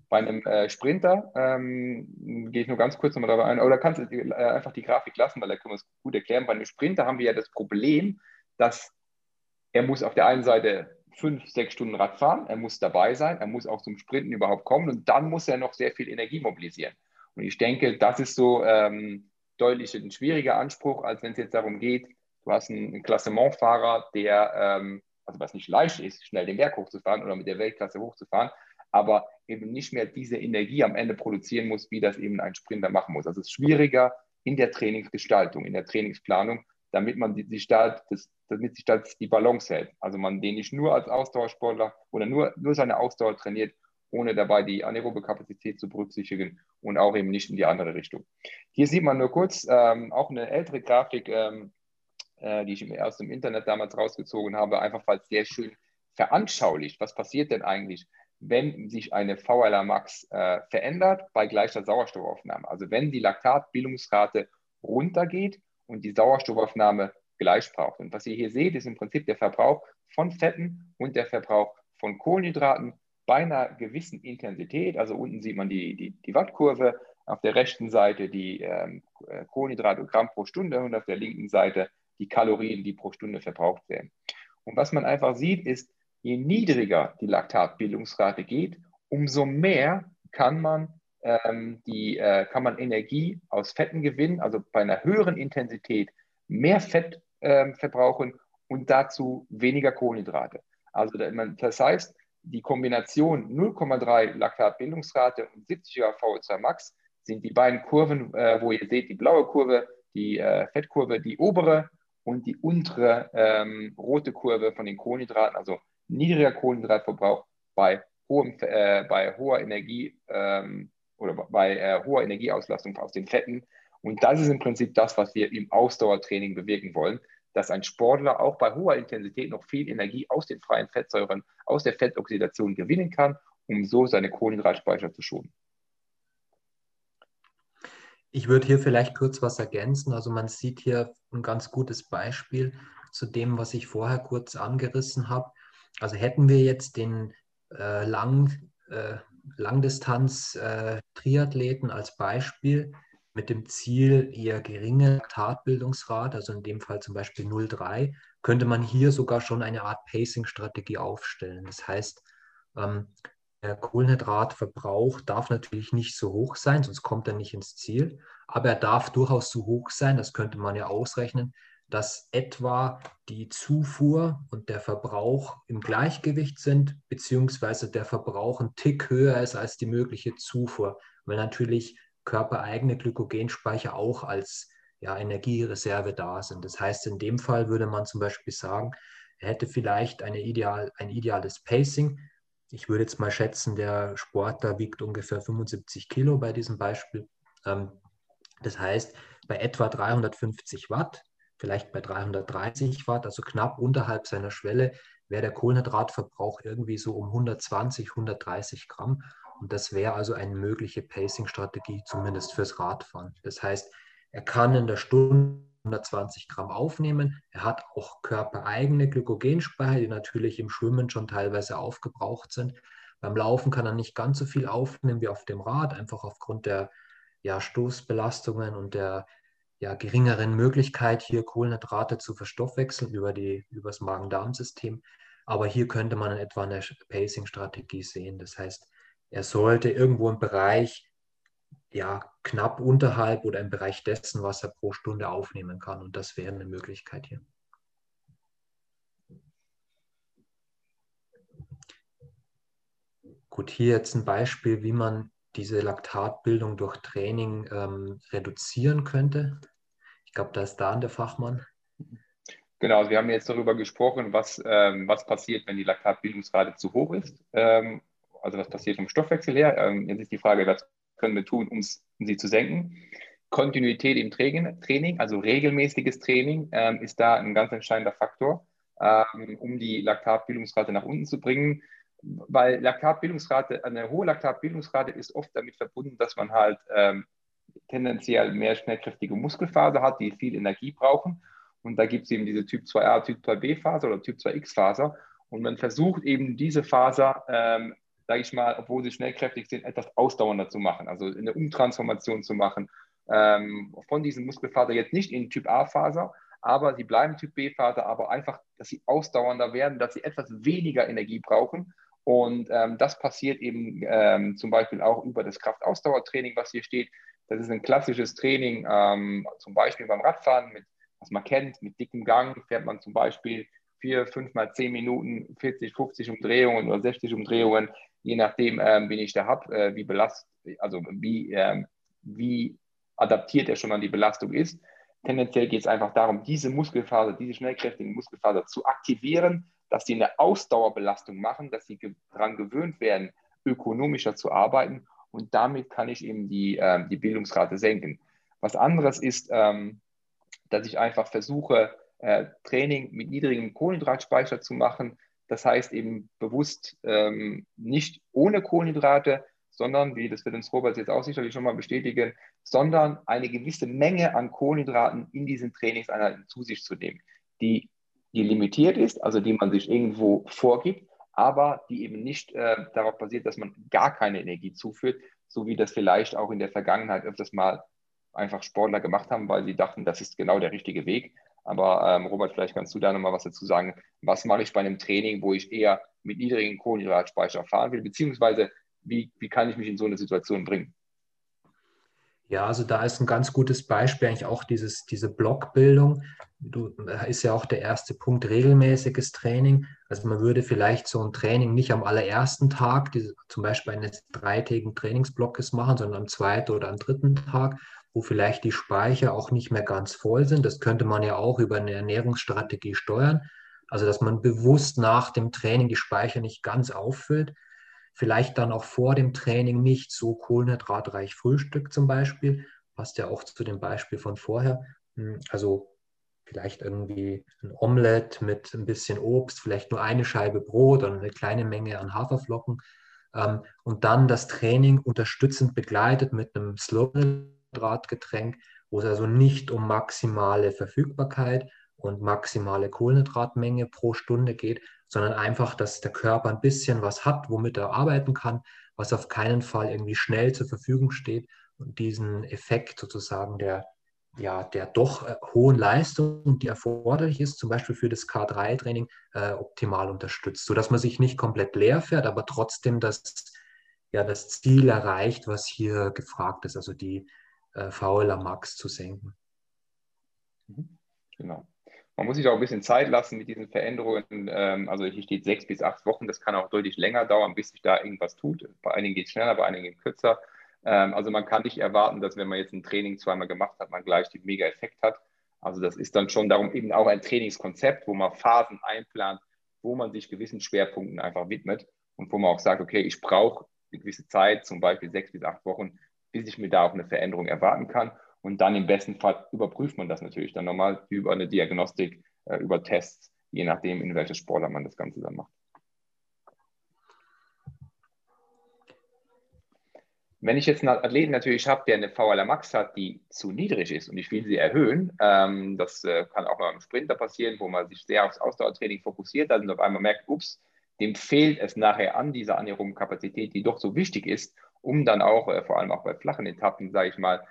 Bei einem äh, Sprinter ähm, gehe ich nur ganz kurz nochmal dabei ein, oder kannst du äh, einfach die Grafik lassen, weil da können wir es gut erklären. Bei einem Sprinter haben wir ja das Problem, dass er muss auf der einen Seite fünf, sechs Stunden Rad fahren, er muss dabei sein, er muss auch zum Sprinten überhaupt kommen und dann muss er noch sehr viel Energie mobilisieren. Und ich denke, das ist so ähm, deutlich ein schwieriger Anspruch, als wenn es jetzt darum geht, du hast einen, Klassementfahrer, der, ähm, also was nicht leicht ist, schnell den Berg hochzufahren oder mit der Weltklasse hochzufahren, aber eben nicht mehr diese Energie am Ende produzieren muss, wie das eben ein Sprinter machen muss. Also es ist schwieriger in der Trainingsgestaltung, in der Trainingsplanung, damit man die, die Start, das, damit sich das die Balance hält. Also man den nicht nur als Ausdauersportler oder nur, nur seine Ausdauer trainiert, ohne dabei die anaerobe Kapazität zu berücksichtigen und auch eben nicht in die andere Richtung. Hier sieht man nur kurz ähm, auch eine ältere Grafik, ähm, äh, die ich aus dem Internet damals rausgezogen habe, einfach weil es sehr schön veranschaulicht, was passiert denn eigentlich, wenn sich eine VLA Max äh, verändert bei gleicher Sauerstoffaufnahme. Also wenn die Laktatbildungsrate runtergeht und die Sauerstoffaufnahme gleich braucht. Und was ihr hier seht, ist im Prinzip der Verbrauch von Fetten und der Verbrauch von Kohlenhydraten bei einer gewissen Intensität. Also unten sieht man die, die, die Wattkurve, auf der rechten Seite die ähm, äh, Kohlenhydrate Gramm pro Stunde und auf der linken Seite die Kalorien, die pro Stunde verbraucht werden. Und was man einfach sieht, ist, je niedriger die Laktatbildungsrate geht, umso mehr kann man ähm, die, äh, kann man Energie aus Fetten gewinnen, also bei einer höheren Intensität mehr Fett ähm, verbrauchen und dazu weniger Kohlenhydrate. Also das heißt, die Kombination 0,3 Laktatbildungsrate und 70er VO2 Max sind die beiden Kurven, äh, wo ihr seht, die blaue Kurve, die äh, Fettkurve, die obere und die untere ähm, rote Kurve von den Kohlenhydraten, also niedriger Kohlenhydratverbrauch bei, hohem, äh, bei hoher Energie ähm, oder bei äh, hoher Energieauslastung aus den Fetten. Und das ist im Prinzip das, was wir im Ausdauertraining bewirken wollen, dass ein Sportler auch bei hoher Intensität noch viel Energie aus den freien Fettsäuren, aus der Fettoxidation gewinnen kann, um so seine Kohlenhydratspeicher zu schonen. Ich würde hier vielleicht kurz was ergänzen. Also man sieht hier ein ganz gutes Beispiel zu dem, was ich vorher kurz angerissen habe. Also hätten wir jetzt den äh, Lang, äh, Langdistanz-Triathleten äh, als Beispiel mit dem Ziel eher geringe Tatbildungsrate, also in dem Fall zum Beispiel 0,3, könnte man hier sogar schon eine Art Pacing-Strategie aufstellen. Das heißt, ähm, der Kohlenhydratverbrauch darf natürlich nicht so hoch sein, sonst kommt er nicht ins Ziel, aber er darf durchaus so hoch sein, das könnte man ja ausrechnen, dass etwa die Zufuhr und der Verbrauch im Gleichgewicht sind, beziehungsweise der Verbrauch ein Tick höher ist als die mögliche Zufuhr, weil natürlich körpereigene Glykogenspeicher auch als ja, Energiereserve da sind. Das heißt, in dem Fall würde man zum Beispiel sagen, er hätte vielleicht eine ideal, ein ideales Pacing. Ich würde jetzt mal schätzen, der Sportler wiegt ungefähr 75 Kilo bei diesem Beispiel. Ähm, das heißt, bei etwa 350 Watt vielleicht bei 330 Watt, also knapp unterhalb seiner Schwelle, wäre der Kohlenhydratverbrauch irgendwie so um 120, 130 Gramm. Und das wäre also eine mögliche Pacing-Strategie, zumindest fürs Radfahren. Das heißt, er kann in der Stunde 120 Gramm aufnehmen. Er hat auch körpereigene Glykogenspeicher, die natürlich im Schwimmen schon teilweise aufgebraucht sind. Beim Laufen kann er nicht ganz so viel aufnehmen wie auf dem Rad, einfach aufgrund der ja, Stoßbelastungen und der ja, geringeren Möglichkeit, hier Kohlenhydrate zu verstoffwechseln über, die, über das Magen-Darm-System. Aber hier könnte man in etwa eine Pacing-Strategie sehen. Das heißt, er sollte irgendwo im Bereich ja, knapp unterhalb oder im Bereich dessen, was er pro Stunde aufnehmen kann. Und das wäre eine Möglichkeit hier. Gut, hier jetzt ein Beispiel, wie man diese Laktatbildung durch Training ähm, reduzieren könnte. Ich glaube, da ist Dan der Fachmann. Genau, also wir haben jetzt darüber gesprochen, was, ähm, was passiert, wenn die Laktatbildungsrate zu hoch ist. Ähm, also was passiert vom Stoffwechsel her. Ähm, jetzt ist die Frage, was können wir tun, um sie zu senken. Kontinuität im Training, also regelmäßiges Training, ähm, ist da ein ganz entscheidender Faktor, ähm, um die Laktatbildungsrate nach unten zu bringen weil Laktatbildungsrate, eine hohe Laktatbildungsrate ist oft damit verbunden, dass man halt ähm, tendenziell mehr schnellkräftige Muskelfaser hat, die viel Energie brauchen. Und da gibt es eben diese Typ 2a, Typ 2b Faser oder Typ 2x Faser. Und man versucht eben diese Faser, ähm, sage ich mal, obwohl sie schnellkräftig sind, etwas ausdauernder zu machen, also eine Umtransformation zu machen ähm, von diesen Muskelfaser jetzt nicht in Typ A Faser, aber sie bleiben Typ B Faser, aber einfach, dass sie ausdauernder werden, dass sie etwas weniger Energie brauchen und ähm, das passiert eben ähm, zum Beispiel auch über das Kraftausdauertraining, was hier steht. Das ist ein klassisches Training, ähm, zum Beispiel beim Radfahren, mit, was man kennt, mit dickem Gang fährt man zum Beispiel vier, fünf mal zehn Minuten, 40, 50 Umdrehungen oder 60 Umdrehungen, je nachdem, ähm, wen ich da habe, äh, wie belastet, also wie, ähm, wie adaptiert er schon an die Belastung ist. Tendenziell geht es einfach darum, diese Muskelfaser, diese schnellkräftigen Muskelfaser zu aktivieren, dass sie eine Ausdauerbelastung machen, dass sie daran gewöhnt werden, ökonomischer zu arbeiten und damit kann ich eben die, äh, die Bildungsrate senken. Was anderes ist, ähm, dass ich einfach versuche, äh, Training mit niedrigem Kohlenhydratspeicher zu machen. Das heißt eben bewusst ähm, nicht ohne Kohlenhydrate, sondern, wie das wird uns Robert jetzt auch sicherlich schon mal bestätigen, sondern eine gewisse Menge an Kohlenhydraten in diesen Trainingseinheiten zu sich zu nehmen, die die limitiert ist, also die man sich irgendwo vorgibt, aber die eben nicht äh, darauf basiert, dass man gar keine Energie zuführt, so wie das vielleicht auch in der Vergangenheit öfters mal einfach Sportler gemacht haben, weil sie dachten, das ist genau der richtige Weg. Aber ähm, Robert, vielleicht kannst du da nochmal was dazu sagen. Was mache ich bei einem Training, wo ich eher mit niedrigen Kohlenhydratspeicher fahren will, beziehungsweise wie, wie kann ich mich in so eine Situation bringen? Ja, also da ist ein ganz gutes Beispiel eigentlich auch dieses, diese Blockbildung. Du, ist ja auch der erste Punkt, regelmäßiges Training. Also man würde vielleicht so ein Training nicht am allerersten Tag, diese, zum Beispiel eines dreitägigen Trainingsblockes machen, sondern am zweiten oder am dritten Tag, wo vielleicht die Speicher auch nicht mehr ganz voll sind. Das könnte man ja auch über eine Ernährungsstrategie steuern. Also dass man bewusst nach dem Training die Speicher nicht ganz auffüllt vielleicht dann auch vor dem Training nicht so kohlenhydratreich Frühstück zum Beispiel, passt ja auch zu dem Beispiel von vorher. Hm, also vielleicht irgendwie ein Omelett mit ein bisschen Obst, vielleicht nur eine Scheibe Brot oder eine kleine Menge an Haferflocken. Ähm, und dann das Training unterstützend begleitet mit einem Slow-Hydratgetränk, wo es also nicht um maximale Verfügbarkeit, und maximale Kohlenhydratmenge pro Stunde geht, sondern einfach, dass der Körper ein bisschen was hat, womit er arbeiten kann, was auf keinen Fall irgendwie schnell zur Verfügung steht und diesen Effekt sozusagen der, ja, der doch äh, hohen Leistung, die erforderlich ist, zum Beispiel für das K3-Training, äh, optimal unterstützt, sodass man sich nicht komplett leer fährt, aber trotzdem das, ja, das Ziel erreicht, was hier gefragt ist, also die äh, VLA Max zu senken. Mhm. Genau. Man muss sich auch ein bisschen Zeit lassen mit diesen Veränderungen. Ähm, also hier steht sechs bis acht Wochen. Das kann auch deutlich länger dauern, bis sich da irgendwas tut. Bei einigen geht es schneller, bei einigen kürzer. Ähm, also man kann nicht erwarten, dass wenn man jetzt ein Training zweimal gemacht hat, man gleich den Mega-Effekt hat. Also das ist dann schon darum eben auch ein Trainingskonzept, wo man Phasen einplant, wo man sich gewissen Schwerpunkten einfach widmet und wo man auch sagt, okay, ich brauche eine gewisse Zeit, zum Beispiel sechs bis acht Wochen, bis ich mir da auch eine Veränderung erwarten kann. Und dann im besten Fall überprüft man das natürlich dann nochmal über eine Diagnostik, äh, über Tests, je nachdem, in welcher Sportler man das Ganze dann macht. Wenn ich jetzt einen Athleten natürlich habe, der eine VLR Max hat, die zu niedrig ist und ich will sie erhöhen, ähm, das äh, kann auch mal im Sprinter passieren, wo man sich sehr aufs Ausdauertraining fokussiert hat und auf einmal merkt, ups, dem fehlt es nachher an dieser anaeroben Kapazität, die doch so wichtig ist, um dann auch, äh, vor allem auch bei flachen Etappen, sage ich mal,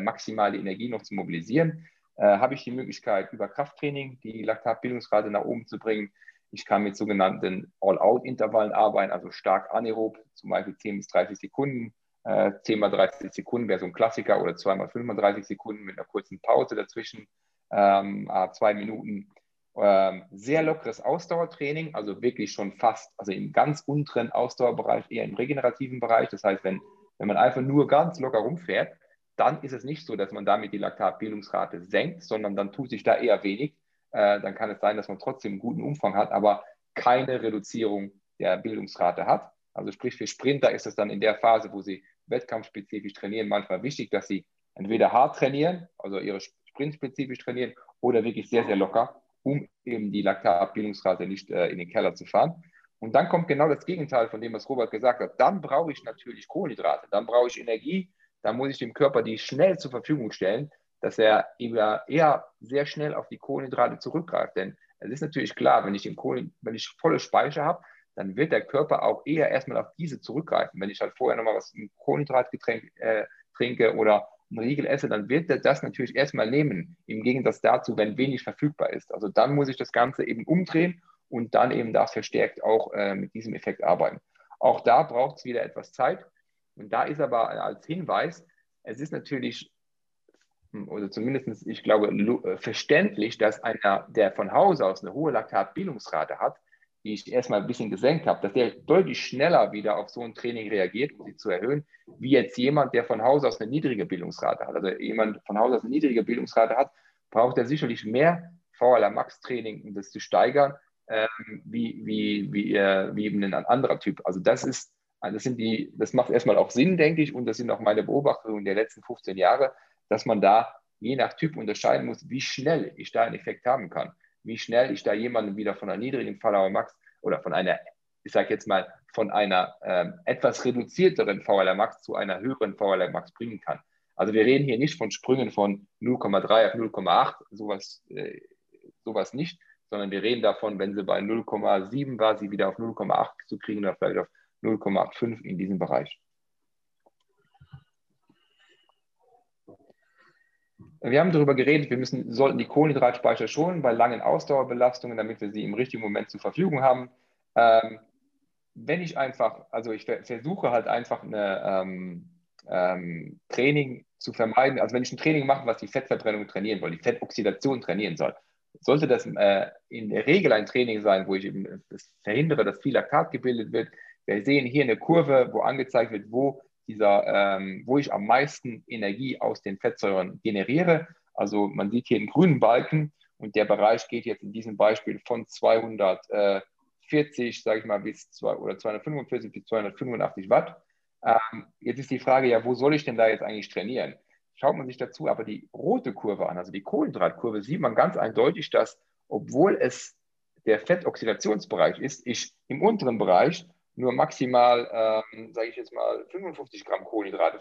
maximale Energie noch zu mobilisieren. Äh, habe ich die Möglichkeit, über Krafttraining die Laktatbildungsrate nach oben zu bringen. Ich kann mit sogenannten All-Out-Intervallen arbeiten, also stark anaerob, zum Beispiel 10 bis 30 Sekunden. Äh, 10 mal 30 Sekunden wäre so ein Klassiker oder 2 mal 35 Sekunden mit einer kurzen Pause dazwischen, ähm, zwei Minuten. Ähm, sehr lockeres Ausdauertraining, also wirklich schon fast, also im ganz unteren Ausdauerbereich, eher im regenerativen Bereich. Das heißt, wenn, wenn man einfach nur ganz locker rumfährt, dann ist es nicht so, dass man damit die Laktatbildungsrate senkt, sondern dann tut sich da eher wenig. Äh, dann kann es sein, dass man trotzdem einen guten Umfang hat, aber keine Reduzierung der Bildungsrate hat. Also sprich, für Sprinter ist es dann in der Phase, wo sie wettkampfspezifisch trainieren, manchmal wichtig, dass sie entweder hart trainieren, also ihre Sprintspezifisch trainieren, oder wirklich sehr, sehr locker, um eben die Laktatbildungsrate nicht äh, in den Keller zu fahren. Und dann kommt genau das Gegenteil von dem, was Robert gesagt hat. Dann brauche ich natürlich Kohlenhydrate, dann brauche ich Energie, dann muss ich dem Körper die schnell zur Verfügung stellen, dass er eher sehr schnell auf die Kohlenhydrate zurückgreift. Denn es ist natürlich klar, wenn ich, den Kohlen, wenn ich volle Speicher habe, dann wird der Körper auch eher erstmal auf diese zurückgreifen. Wenn ich halt vorher nochmal was ein Kohlenhydratgetränk äh, trinke oder einen Riegel esse, dann wird er das natürlich erstmal nehmen, im Gegensatz dazu, wenn wenig verfügbar ist. Also dann muss ich das Ganze eben umdrehen und dann eben da verstärkt auch äh, mit diesem Effekt arbeiten. Auch da braucht es wieder etwas Zeit. Und da ist aber als Hinweis, es ist natürlich, oder zumindest, ich glaube, äh, verständlich, dass einer, der von Hause aus eine hohe Laktatbildungsrate hat, die ich erstmal ein bisschen gesenkt habe, dass der deutlich schneller wieder auf so ein Training reagiert, um sie zu erhöhen, wie jetzt jemand, der von Hause aus eine niedrige Bildungsrate hat. Also jemand von Hause aus eine niedrige Bildungsrate hat, braucht er sicherlich mehr VLA Max Training, um das zu steigern, ähm, wie, wie, wie, äh, wie eben ein anderer Typ. Also das ist das, sind die, das macht erstmal auch Sinn, denke ich, und das sind auch meine Beobachtungen der letzten 15 Jahre, dass man da je nach Typ unterscheiden muss, wie schnell ich da einen Effekt haben kann, wie schnell ich da jemanden wieder von einer niedrigen VLR Max oder von einer, ich sage jetzt mal, von einer ähm, etwas reduzierteren VLR Max zu einer höheren VLR Max bringen kann. Also wir reden hier nicht von Sprüngen von 0,3 auf 0,8, sowas, äh, sowas nicht, sondern wir reden davon, wenn sie bei 0,7 war, sie wieder auf 0,8 zu kriegen oder vielleicht auf 0,85 in diesem Bereich. Wir haben darüber geredet, wir müssen, sollten die Kohlenhydratspeicher schonen bei langen Ausdauerbelastungen, damit wir sie im richtigen Moment zur Verfügung haben. Ähm, wenn ich einfach, also ich versuche halt einfach eine ähm, ähm, Training zu vermeiden, also wenn ich ein Training mache, was die Fettverbrennung trainieren soll, die Fettoxidation trainieren soll, sollte das äh, in der Regel ein Training sein, wo ich eben verhindere, dass viel Laktat gebildet wird, wir sehen hier eine Kurve, wo angezeigt wird, wo, dieser, ähm, wo ich am meisten Energie aus den Fettsäuren generiere. Also man sieht hier einen grünen Balken und der Bereich geht jetzt in diesem Beispiel von 240, sage ich mal, bis zwei, oder 245 bis 285 Watt. Ähm, jetzt ist die Frage, ja, wo soll ich denn da jetzt eigentlich trainieren? Schaut man sich dazu aber die rote Kurve an, also die Kohlenhydratkurve, sieht man ganz eindeutig, dass obwohl es der Fettoxidationsbereich ist, ich im unteren Bereich nur maximal, ähm, sage ich jetzt mal, 55 Gramm Kohlenhydrate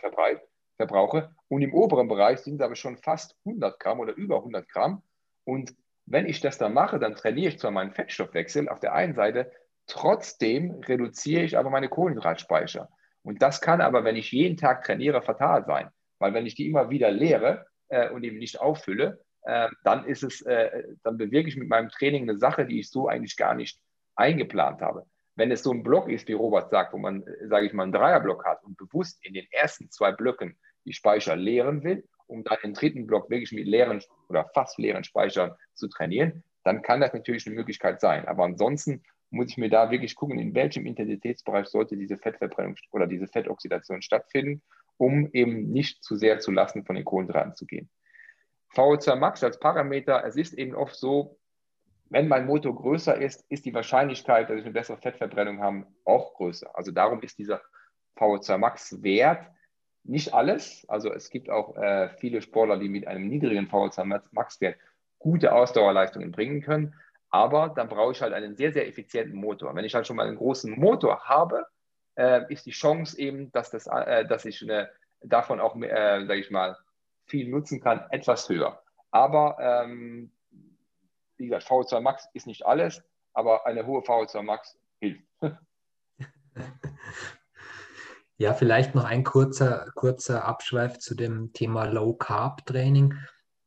verbrauche. Und im oberen Bereich sind aber schon fast 100 Gramm oder über 100 Gramm. Und Wenn ich das dann mache, dann trainiere ich zwar meinen Fettstoffwechsel auf der einen Seite, trotzdem reduziere ich aber meine Kohlenhydratspeicher. Und das kann aber, wenn ich jeden Tag trainiere, fatal sein. Weil wenn ich die immer wieder leere äh, und eben nicht auffülle, äh, dann ist es, äh, dann bewirke ich mit meinem Training eine Sache, die ich so eigentlich gar nicht eingeplant habe. Wenn es so ein Block ist, wie Robert sagt, wo man, sage ich mal, einen Dreierblock hat und bewusst in den ersten zwei Blöcken die Speicher leeren will, um dann den dritten Block wirklich mit leeren oder fast leeren Speichern zu trainieren, dann kann das natürlich eine Möglichkeit sein. Aber ansonsten muss ich mir da wirklich gucken, in welchem Intensitätsbereich sollte diese Fettverbrennung oder diese Fettoxidation stattfinden, um eben nicht zu sehr zu Lasten von den Kohlenhydraten zu gehen. VO2 Max als Parameter, es ist eben oft so, wenn mein Motor größer ist, ist die Wahrscheinlichkeit, dass ich eine bessere Fettverbrennung habe, auch größer. Also darum ist dieser VO2 Max Wert nicht alles. Also es gibt auch äh, viele Sportler, die mit einem niedrigen VO2 Max Wert gute Ausdauerleistungen bringen können. Aber dann brauche ich halt einen sehr, sehr effizienten Motor. Wenn ich halt schon mal einen großen Motor habe, äh, ist die Chance eben, dass, das, äh, dass ich eine, davon auch, äh, sage ich mal, viel nutzen kann, etwas höher. Aber ähm, wie gesagt, VO2 Max ist nicht alles, aber eine hohe VO2 Max hilft. Ja, vielleicht noch ein kurzer, kurzer Abschweif zu dem Thema Low Carb Training.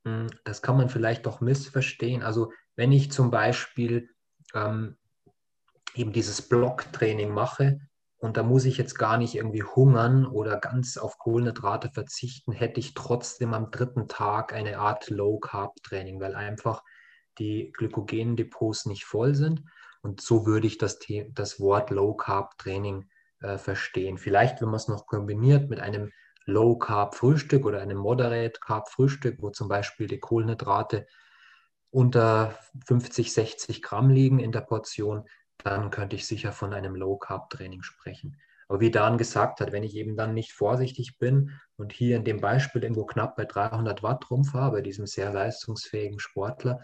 Hm, das kann man vielleicht doch missverstehen. Also wenn ich zum Beispiel ähm, eben dieses Blocktraining mache und da muss ich jetzt gar nicht irgendwie hungern oder ganz auf Kohlenhydrate verzichten, hätte ich trotzdem am dritten Tag eine Art Low-Carb-Training, weil einfach die Glykogendepots nicht voll sind. Und so würde ich das, das Wort Low-Carb-Training äh, verstehen. Vielleicht, wenn man es noch kombiniert mit einem Low-Carb-Frühstück oder einem Moderate-Carb-Frühstück, wo zum Beispiel die Kohlenhydrate unter 50, 60 Gramm liegen in der Portion, dann könnte ich sicher von einem Low-Carb-Training sprechen. Aber wie Dan gesagt hat, wenn ich eben dann nicht vorsichtig bin und hier in dem Beispiel irgendwo knapp bei 300 Watt rumfahre, bei diesem sehr leistungsfähigen Sportler,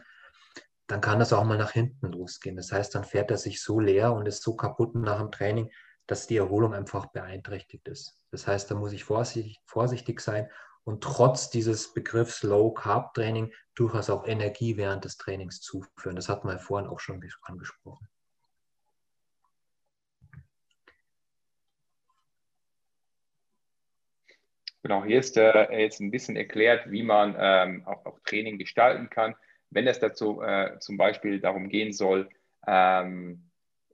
dann kann das auch mal nach hinten losgehen. Das heißt, dann fährt er sich so leer und ist so kaputt nach dem Training, dass die Erholung einfach beeinträchtigt ist. Das heißt, da muss ich vorsichtig, sein und trotz dieses Begriffs Low Carb Training durchaus auch Energie während des Trainings zuführen. Das hat man vorhin auch schon angesprochen. Genau, hier ist äh, jetzt ein bisschen erklärt, wie man ähm, auch, auch, Training gestalten kann. Wenn es dazu äh, zum Beispiel darum gehen soll, ähm,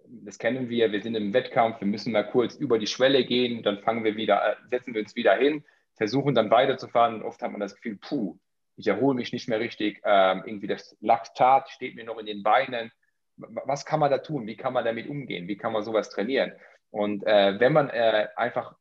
das kennen wir, wir sind im Wettkampf, wir müssen mal kurz über die Schwelle gehen, dann fangen wir wieder, äh, setzen wir uns wieder hin, versuchen dann weiterzufahren und oft hat man das Gefühl, puh, ich erhole mich nicht mehr richtig, ähm, irgendwie das Laktat steht mir noch in den Beinen. Was kann man da tun? Wie kann man damit umgehen? Wie kann man sowas trainieren? Und äh, wenn man äh, einfach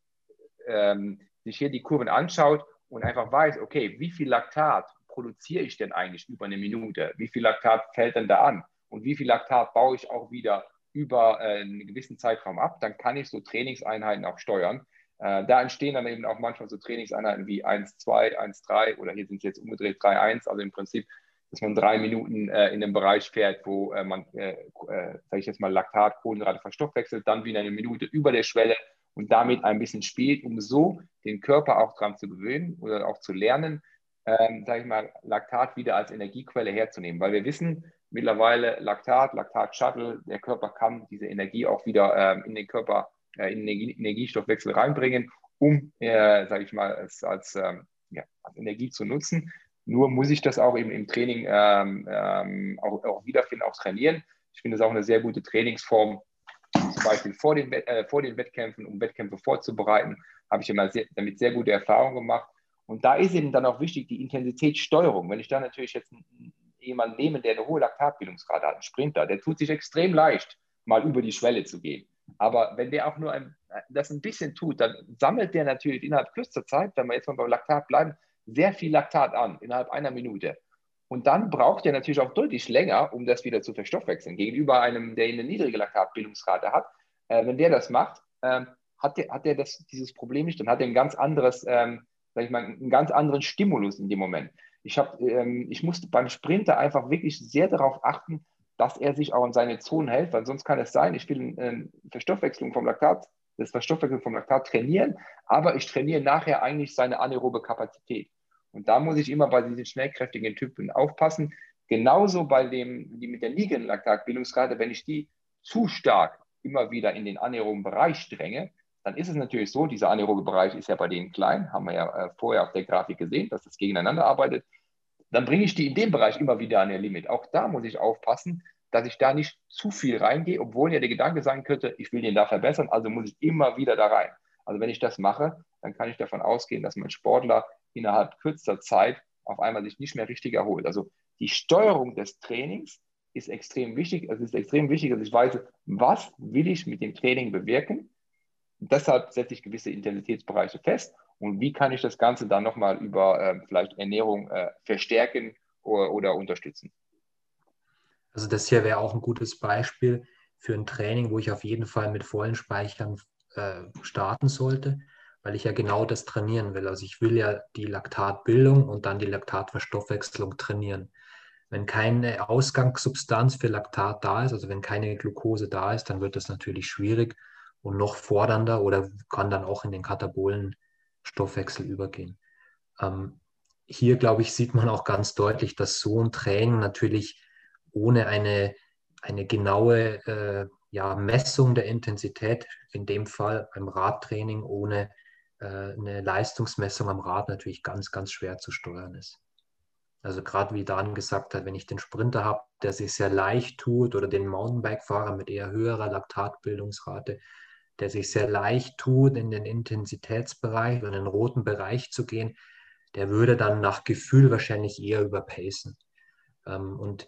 ähm, sich hier die Kurven anschaut und einfach weiß, okay, wie viel Laktat produziere ich denn eigentlich über eine Minute? Wie viel Laktat fällt denn da an? Und wie viel Laktat baue ich auch wieder über äh, einen gewissen Zeitraum ab? Dann kann ich so Trainingseinheiten auch steuern. Äh, da entstehen dann eben auch manchmal so Trainingseinheiten wie 1-2, 1-3 oder hier sind es jetzt umgedreht 3-1, also im Prinzip, dass man drei Minuten äh, in einem Bereich fährt, wo man, äh, sage ich jetzt mal, Laktat, Kohlenhydrate verstoffwechselt, dann wieder eine Minute über der Schwelle und damit ein bisschen spielt, um so den Körper auch dran zu gewöhnen oder auch zu lernen, ähm, sage ich mal, Laktat wieder als Energiequelle herzunehmen. Weil wir wissen mittlerweile, Laktat, Laktat-Shuttle, der Körper kann diese Energie auch wieder ähm, in den Körper äh, in den Energiestoffwechsel reinbringen, um, äh, sage ich mal, es als, ähm, ja, als Energie zu nutzen. Nur muss ich das auch eben im Training ähm, ähm, auch, auch, wiederfinden, auch trainieren. Ich finde es auch eine sehr gute Trainingsform, zum Beispiel vor den, äh, vor den Wettkämpfen, um Wettkämpfe vorzubereiten, habe ich immer sehr, damit sehr gute Erfahrungen gemacht. Und da ist eben dann auch wichtig die Intensitätssteuerung. Wenn ich da natürlich jetzt jemanden nehme, der eine hohe Laktatbildungsrate hat, einen Sprinter, der tut sich extrem leicht, mal über die Schwelle zu gehen. Aber wenn der auch nur ein, das ein bisschen tut, dann sammelt der natürlich innerhalb kürzester Zeit, wenn wir jetzt mal beim Laktat bleiben, sehr viel Laktat an, innerhalb einer Minute. Und dann braucht er natürlich auch deutlich länger, um das wieder zu verstoffwechseln. Gegenüber einem, der eine niedrige Laktatbildungsrate hat, äh, wenn der das macht, ähm, hat der, hat der dieses Problem nicht, dann hat er ein ganz anderes, ähm, sag ich mal, einen ganz anderen Stimulus in dem Moment. Ich, hab, ähm, ich musste beim Sprinter einfach wirklich sehr darauf achten, dass er sich auch in seine Zonen hält, weil sonst kann es sein, ich will eine Verstoffwechslung vom Laktat, das Verstoffwechseln vom Laktat trainieren, aber ich trainiere nachher eigentlich seine anaerobe Kapazität. Und da muss ich immer bei diesen schnellkräftigen Typen aufpassen. Genauso bei dem, die mit der liegenden Laktatbildungsrate, wenn ich die zu stark immer wieder in den anaeroben Bereich dränge, dann ist es natürlich so, dieser anaerobe Bereich ist ja bei denen klein, haben wir ja äh, vorher auf der Grafik gesehen, dass es gegeneinander arbeitet. Dann bringe ich die in dem Bereich immer wieder an ihr Limit. Auch da muss ich aufpassen, dass ich da nicht zu viel reingehe, obwohl ja der Gedanke sein könnte, ich will den da verbessern, also muss ich immer wieder da rein. Also wenn ich das mache, dann kann ich davon ausgehen, dass mein Sportler innerhalb kürzester Zeit auf einmal sich nicht mehr richtig erholt. Also die Steuerung des Trainings ist extrem wichtig. Es ist extrem wichtig, dass ich weiß, was will ich mit dem Training bewirken. Deshalb setze ich gewisse Intensitätsbereiche fest und wie kann ich das Ganze dann nochmal über äh, vielleicht Ernährung äh, verstärken oder, oder unterstützen. Also das hier wäre auch ein gutes Beispiel für ein Training, wo ich auf jeden Fall mit vollen Speichern äh, starten sollte, weil ich ja genau das trainieren will. Also ich will ja die Laktatbildung und dann die Laktatverstoffwechslung trainieren. Wenn keine Ausgangssubstanz für Laktat da ist, also wenn keine Glucose da ist, dann wird das natürlich schwierig und noch fordernder oder kann dann auch in den katabolen Stoffwechsel übergehen. Ähm, hier, glaube ich, sieht man auch ganz deutlich, dass so ein Training natürlich ohne eine, eine genaue äh, ja, Messung der Intensität, in dem Fall beim Radtraining ohne äh, eine Leistungsmessung am Rad natürlich ganz, ganz schwer zu steuern ist. Also gerade wie Dan gesagt hat, wenn ich den Sprinter habe, der sich sehr leicht tut oder den Mountainbike-Fahrer mit eher höherer Laktatbildungsrate, der sich sehr leicht tut, in den Intensitätsbereich oder in den roten Bereich zu gehen, der würde dann nach Gefühl wahrscheinlich eher überpacen. Ähm, und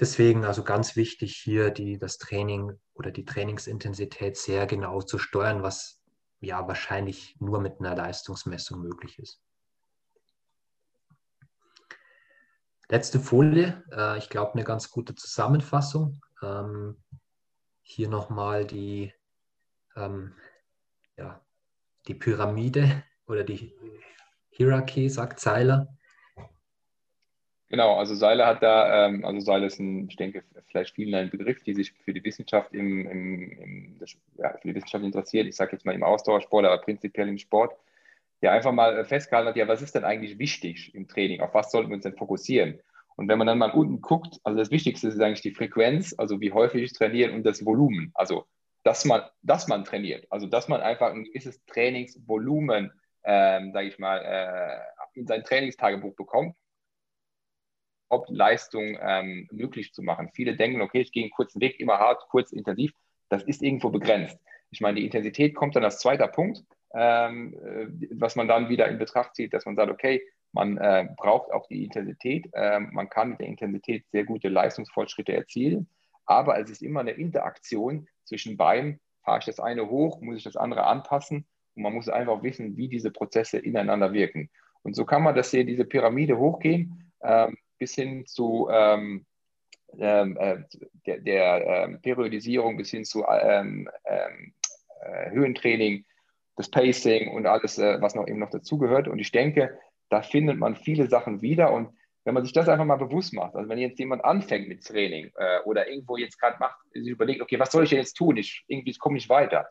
Deswegen also ganz wichtig hier die, das Training oder die Trainingsintensität sehr genau zu steuern, was ja wahrscheinlich nur mit einer Leistungsmessung möglich ist. Letzte Folie, äh, ich glaube eine ganz gute Zusammenfassung. Ähm, hier nochmal die, ähm, ja, die Pyramide oder die Hierarchie, sagt Seiler. Genau, also Seiler hat da, ähm, also Seiler ist ein, ich denke, vielleicht vielen ein Begriff, die sich für die Wissenschaft im, im, im ja, für die Wissenschaft interessiert. Ich sage jetzt mal im Ausdauersport, aber prinzipiell im Sport, der einfach mal festgehalten hat, ja, was ist denn eigentlich wichtig im Training? Auf was sollten wir uns denn fokussieren? Und wenn man dann mal unten guckt, also das Wichtigste ist eigentlich die Frequenz, also wie häufig ich trainiere und das Volumen. Also, dass man, dass man trainiert. Also, dass man einfach ein gewisses Trainingsvolumen, ähm, sage ich mal, äh, in sein Trainingstagebuch bekommt Leistung ähm, möglich zu machen. Viele denken, okay, ich gehe einen kurzen Weg, immer hart, kurz, intensiv. Das ist irgendwo begrenzt. Ich meine, die Intensität kommt dann als zweiter Punkt, ähm, äh, was man dann wieder in Betracht zieht, dass man sagt, okay, man äh, braucht auch die Intensität. Ähm, man kann mit der Intensität sehr gute Leistungsfortschritte erzielen, aber es ist immer eine Interaktion zwischen beiden. Fahre ich das eine hoch, muss ich das andere anpassen und man muss einfach wissen, wie diese Prozesse ineinander wirken. Und so kann man das hier, diese Pyramide hochgehen. Ähm, bis hin zu ähm, ähm, äh, der, der ähm, Periodisierung, bis hin zu ähm, ähm, äh, Höhentraining, das Pacing und alles, äh, was noch eben noch dazugehört. Und ich denke, da findet man viele Sachen wieder. Und wenn man sich das einfach mal bewusst macht, also wenn jetzt jemand anfängt mit Training äh, oder irgendwo jetzt gerade macht, sich überlegt, okay, was soll ich jetzt tun? Ich, irgendwie komme ich weiter.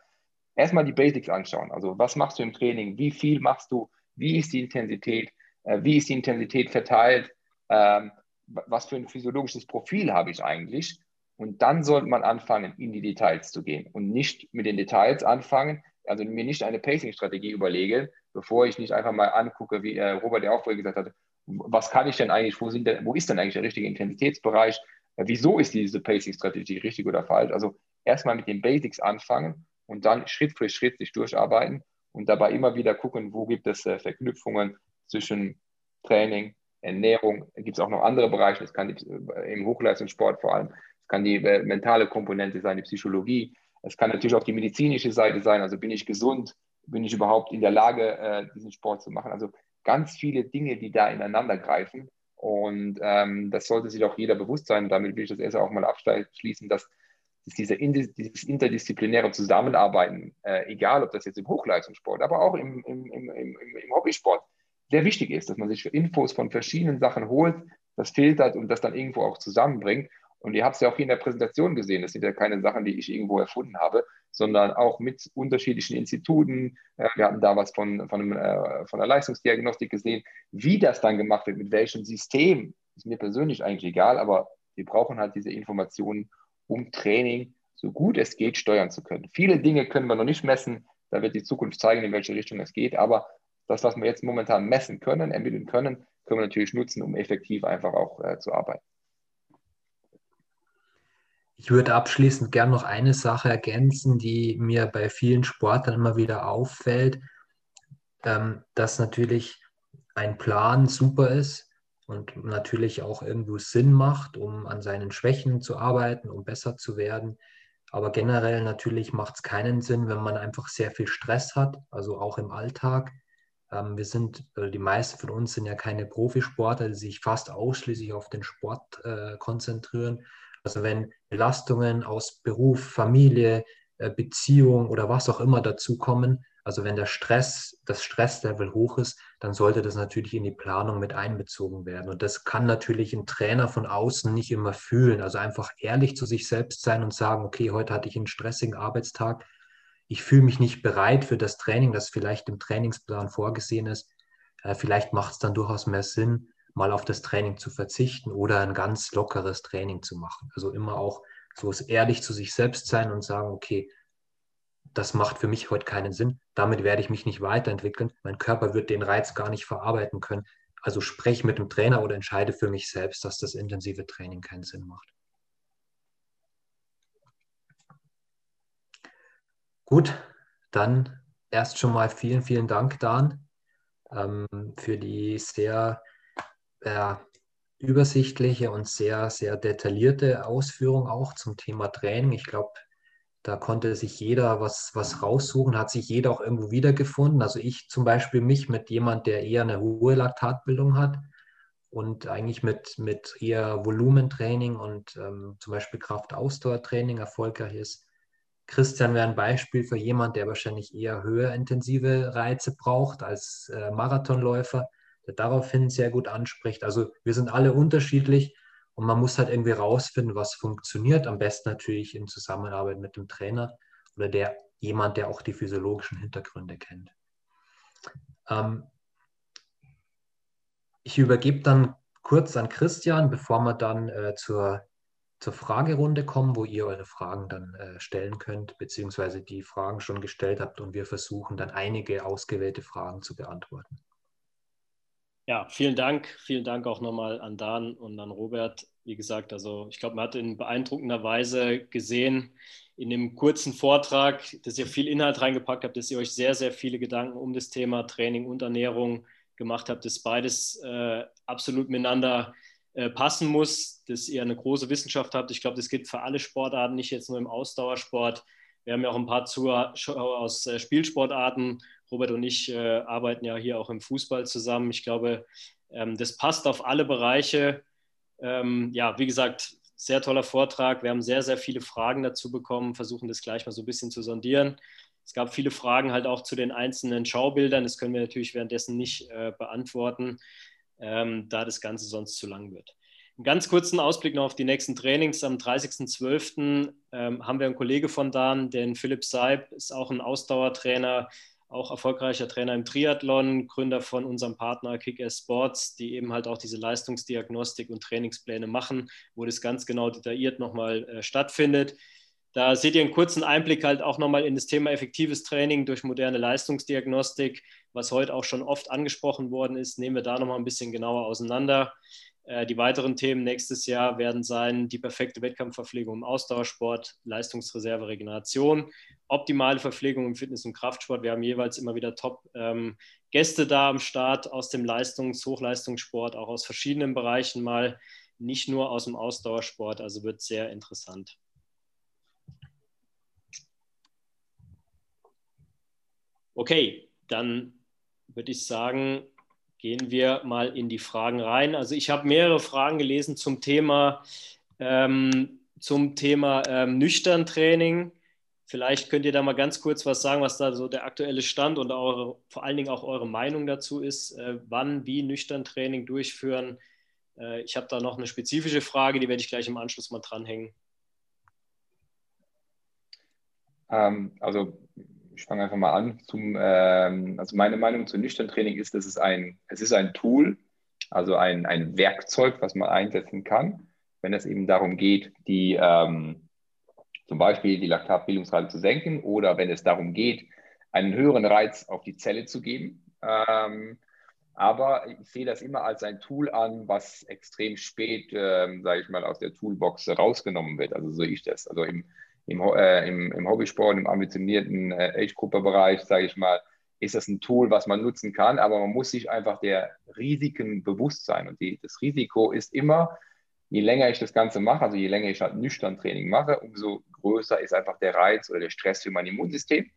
Erstmal die Basics anschauen. Also was machst du im Training? Wie viel machst du? Wie ist die Intensität? Äh, wie ist die Intensität verteilt? ähm, was für ein physiologisches Profil habe ich eigentlich? Und dann sollte man anfangen, in die Details zu gehen und nicht mit den Details anfangen, also mir nicht eine Pacing-Strategie überlege, bevor ich nicht einfach mal angucke, wie äh, Robert ja auch vorhin gesagt hat, was kann ich denn eigentlich, wo, denn, wo ist denn eigentlich der richtige Intensitätsbereich? Äh, wieso ist diese Pacing-Strategie richtig oder falsch? Also erstmal mit den Basics anfangen und dann Schritt für Schritt sich durcharbeiten und dabei immer wieder gucken, wo gibt es äh, Verknüpfungen zwischen Training, Ernährung, gibt es auch noch andere Bereiche, es kann die, im Hochleistungssport vor allem, es kann die äh, mentale Komponente sein, die Psychologie, es kann natürlich auch die medizinische Seite sein, also bin ich gesund, bin ich überhaupt in der Lage, äh, diesen Sport zu machen. Also ganz viele Dinge, die da ineinander greifen. Und ähm, das sollte sich auch jeder bewusst sein. Damit will ich das erst auch mal abschließen, dass, diese, dieses interdisziplinäre Zusammenarbeiten, äh, egal ob das jetzt im Hochleistungssport, aber auch im, im, im, im Hobbysport, sehr wichtig ist, dass man sich Infos von verschiedenen Sachen holt, das filtert und das dann irgendwo auch zusammenbringt. Und ihr habt es ja auch hier in der Präsentation gesehen, das sind ja keine Sachen, die ich irgendwo erfunden habe, sondern auch mit unterschiedlichen Instituten. Äh, wir hatten da was von, von, einem, äh, von der Leistungsdiagnostik gesehen, wie das dann gemacht wird, mit welchem System ist mir persönlich eigentlich egal, aber wir brauchen halt diese Informationen, um Training so gut es geht steuern zu können. Viele Dinge können wir noch nicht messen, da wird die Zukunft zeigen, in welche Richtung es geht, aber das, was wir jetzt momentan messen können, ermitteln können, können wir natürlich nutzen, um effektiv einfach auch äh, zu arbeiten. Ich würde abschließend gerne noch eine Sache ergänzen, die mir bei vielen Sportlern immer wieder auffällt, ähm, dass natürlich ein Plan super ist und natürlich auch irgendwo Sinn macht, um an seinen Schwächen zu arbeiten, um besser zu werden. Aber generell natürlich macht es keinen Sinn, wenn man einfach sehr viel Stress hat, also auch im Alltag. Ähm, wir sind, die meisten von uns sind ja keine Profisportler, die sich fast ausschließlich auf den Sport äh, konzentrieren. Also wenn Belastungen aus Beruf, Familie, äh, Beziehung oder was auch immer dazukommen, also wenn der Stress, das Stresslevel hoch ist, dann sollte das natürlich in die Planung mit einbezogen werden. Und das kann natürlich ein Trainer von außen nicht immer fühlen. Also einfach ehrlich zu sich selbst sein und sagen, okay, heute hatte ich einen stressigen Arbeitstag. Ich fühle mich nicht bereit für das Training, das vielleicht im Trainingsplan vorgesehen ist. Äh, vielleicht macht es dann durchaus mehr Sinn, mal auf das Training zu verzichten oder ein ganz lockeres Training zu machen. Also immer auch so ehrlich zu sich selbst sein und sagen, okay, das macht für mich heute keinen Sinn. Damit werde ich mich nicht weiterentwickeln. Mein Körper wird den Reiz gar nicht verarbeiten können. Also spreche mit dem Trainer oder entscheide für mich selbst, dass das intensive Training keinen Sinn macht. Gut, dann erst schon mal vielen, vielen Dank, Dan, ähm, für die sehr äh, übersichtliche und sehr, sehr detaillierte Ausführung auch zum Thema Training. Ich glaube, da konnte sich jeder was, was raussuchen, hat sich jeder auch irgendwo wiedergefunden. Also ich zum Beispiel mich mit jemand, der eher eine hohe Laktatbildung hat und eigentlich mit, mit eher Volumentraining und ähm, zum Beispiel Kraft-Ausdauertraining erfolgreich ist. Christian wäre ein Beispiel für jemand, der wahrscheinlich eher höherintensive Reize braucht als äh, Marathonläufer, daraufhin sehr gut anspricht. Also wir sind alle unterschiedlich und man muss halt irgendwie rausfinden, was funktioniert. Am besten natürlich in Zusammenarbeit mit dem Trainer oder der jemand, der auch die physiologischen Hintergründe kennt. Ähm, ich übergebe dann kurz an Christian, bevor wir dann äh, zur, zur Fragerunde kommen, wo ihr eure Fragen dann äh, stellen könnt, beziehungsweise die Fragen schon gestellt habt und wir versuchen dann einige ausgewählte Fragen zu beantworten. Ja, vielen Dank. Vielen Dank auch nochmal an Dan und an Robert. Wie gesagt, also ich glaube, man hat in beeindruckender Weise gesehen in dem kurzen Vortrag, dass ihr viel Inhalt reingepackt habt, dass ihr euch sehr, sehr viele Gedanken um das Thema Training und Ernährung gemacht habt, dass beides äh, absolut miteinander äh, passen muss, dass ihr eine große Wissenschaft habt. Ich glaube, das gilt für alle Sportarten, nicht jetzt nur im Ausdauersport. Wir haben ja auch ein paar Zuschauer aus äh, Spielsportarten Robert und ich äh, arbeiten ja hier auch im Fußball zusammen. Ich glaube, ähm, das passt auf alle Bereiche. Ähm, ja, wie gesagt, sehr toller Vortrag. Wir haben sehr, sehr viele Fragen dazu bekommen, versuchen das gleich mal so ein bisschen zu sondieren. Es gab viele Fragen halt auch zu den einzelnen Schaubildern. Das können wir natürlich währenddessen nicht äh, beantworten, ähm, da das Ganze sonst zu lang wird. Einen ganz kurzen Ausblick noch auf die nächsten Trainings. Am 30.12. Ähm, haben wir einen Kollege von Dan, den Philipp Seib, ist auch ein Ausdauertrainer, auch erfolgreicher Trainer im Triathlon, Gründer von unserem Partner Kick-Ass Sports, die eben halt auch diese Leistungsdiagnostik und Trainingspläne machen, wo das ganz genau detailliert nochmal äh, stattfindet. Da seht ihr einen kurzen Einblick halt auch nochmal in das Thema effektives Training durch moderne Leistungsdiagnostik, was heute auch schon oft angesprochen worden ist. Nehmen wir da nochmal ein bisschen genauer auseinander. Äh, die weiteren Themen nächstes Jahr werden sein die perfekte Wettkampfverpflegung im Ausdauersport, Leistungsreserve, Regeneration, optimale Verpflegung im Fitness- und Kraftsport. Wir haben jeweils immer wieder Top-Gäste ähm, da am Start aus dem Leistungs-, Hochleistungssport, auch aus verschiedenen Bereichen mal, nicht nur aus dem Ausdauersport. Also wird sehr interessant. Okay, dann würde ich sagen, gehen wir mal in die Fragen rein. Also ich habe mehrere Fragen gelesen zum Thema, ähm, zum Thema ähm, nüchtern Training. Vielleicht könnt ihr da mal ganz kurz was sagen, was da so der aktuelle Stand und eure, vor allen Dingen auch eure Meinung dazu ist, äh, wann, wie nüchtern Training durchführen. Äh, ich habe da noch eine spezifische Frage, die werde ich gleich im Anschluss mal dranhängen. Ähm, also ich fange einfach mal an. Zum, ähm, also meine Meinung zu nüchtern Training ist, dass es ein, es ist ein Tool, also ein, ein Werkzeug, was man einsetzen kann, wenn es eben darum geht, die ähm, zum Beispiel die Laktatbildungsrate zu senken oder wenn es darum geht, einen höheren Reiz auf die Zelle zu geben. Ähm, aber ich sehe das immer als ein Tool an, was extrem spät, ähm, sage ich mal, aus der Toolbox rausgenommen wird. Also so ich das. Also im, im, äh, im, im Hobbysport, im ambitionierten äh, Age-Gruppe-Bereich, sage ich mal, ist das ein Tool, was man nutzen kann, aber man muss sich einfach der Risiken bewusst sein. Und die, das Risiko ist immer, je länger ich das Ganze mache, also je länger ich halt nüchtern Training mache, umso größer ist einfach der Reiz oder der Stress für mein Immunsystem.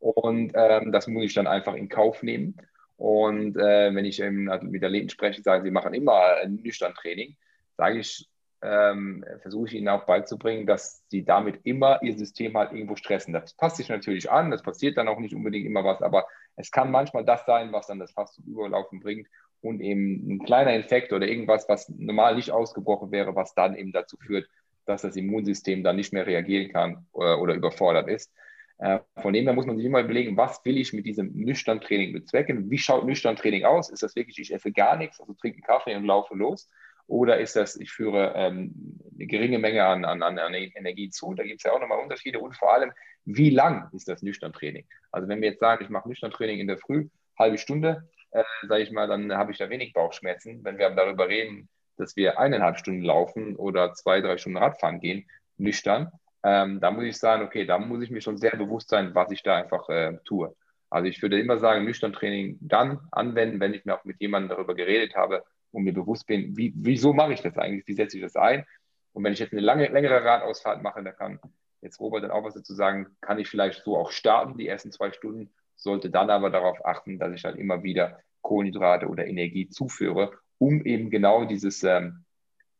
Und ähm, das muss ich dann einfach in Kauf nehmen. Und äh, wenn ich ähm, mit Athleten spreche, sagen sie machen immer nüchtern Training, sage ich, ähm, versuche ich ihnen auch beizubringen, dass sie damit immer ihr System halt irgendwo stressen. Das passt sich natürlich an, das passiert dann auch nicht unbedingt immer was, aber es kann manchmal das sein, was dann das Fass zum Überlaufen bringt und eben ein kleiner Infekt oder irgendwas, was normal nicht ausgebrochen wäre, was dann eben dazu führt, dass das Immunsystem dann nicht mehr reagieren kann oder, äh, oder überfordert ist. Äh, von dem her muss man sich immer überlegen, was will ich mit diesem nüchtern Training bezwecken? Wie schaut nüchtern Training aus? Ist das wirklich, ich esse gar nichts, also trinke einen Kaffee und laufe los? Oder ist das, ich führe ähm, eine geringe Menge an, an, an Energie zu? Da gibt es ja auch nochmal Unterschiede. Und vor allem, wie lang ist das nüchtern Training? Also wenn wir jetzt sagen, ich mache nüchtern Training in der Früh, halbe Stunde, äh, sage ich mal, dann habe ich da wenig Bauchschmerzen. Wenn wir darüber reden, dass wir eineinhalb Stunden laufen oder zwei, drei Stunden Radfahren gehen, nüchtern, ähm, da muss ich sagen, okay, da muss ich mir schon sehr bewusst sein, was ich da einfach äh, tue. Also ich würde immer sagen, nüchtern Training dann anwenden, wenn ich mir auch mit jemandem darüber geredet habe und mir bewusst bin, wie, wieso mache ich das eigentlich, wie setze ich das ein. Und wenn ich jetzt eine lange, längere Radausfahrt mache, da kann jetzt Robert dann auch was dazu sagen, kann ich vielleicht so auch starten, die ersten zwei Stunden, sollte dann aber darauf achten, dass ich halt immer wieder Kohlenhydrate oder Energie zuführe, um eben genau dieses, ähm,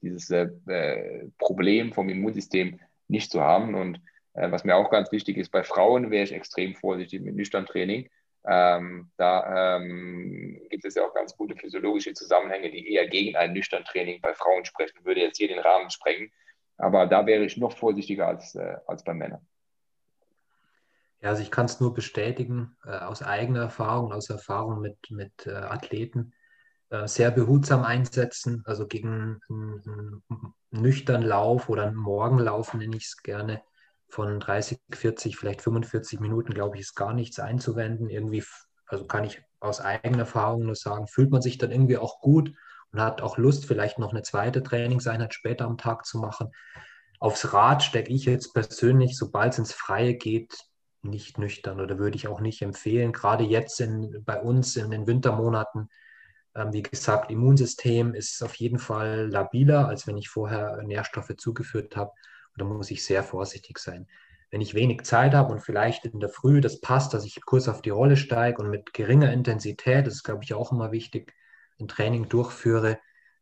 dieses äh, Problem vom Immunsystem nicht zu haben. Und äh, was mir auch ganz wichtig ist, bei Frauen wäre ich extrem vorsichtig mit Nüchtern-Training. Ähm, da ähm, gibt es ja auch ganz gute physiologische Zusammenhänge, die eher gegen ein Nüchtern-Training bei Frauen sprechen. Würde jetzt hier den Rahmen sprengen. Aber da wäre ich noch vorsichtiger als, äh, als bei Männern. Ja, also ich kann es nur bestätigen, äh, aus eigener Erfahrung, aus Erfahrung mit, mit äh, Athleten, äh, sehr behutsam einsetzen, also gegen einen, einen nüchtern Lauf oder einen Morgenlauf nenne ich es gerne, von 30, 40, vielleicht 45 Minuten, glaube ich, ist gar nichts einzuwenden. Irgendwie, also kann ich aus eigener Erfahrung nur sagen, fühlt man sich dann irgendwie auch gut und hat auch Lust, vielleicht noch eine zweite Trainingseinheit später am Tag zu machen. Aufs Rad stecke ich jetzt persönlich, sobald es ins Freie geht, nicht nüchtern oder würde ich auch nicht empfehlen. Gerade jetzt in, bei uns in den Wintermonaten, ähm, wie gesagt, Immunsystem ist auf jeden Fall labiler, als wenn ich vorher Nährstoffe zugeführt habe. Da muss ich sehr vorsichtig sein. Wenn ich wenig Zeit habe und vielleicht in der Früh das passt, dass ich kurz auf die Rolle steige und mit geringer Intensität, das ist, glaube ich, auch immer wichtig, ein Training durchführe,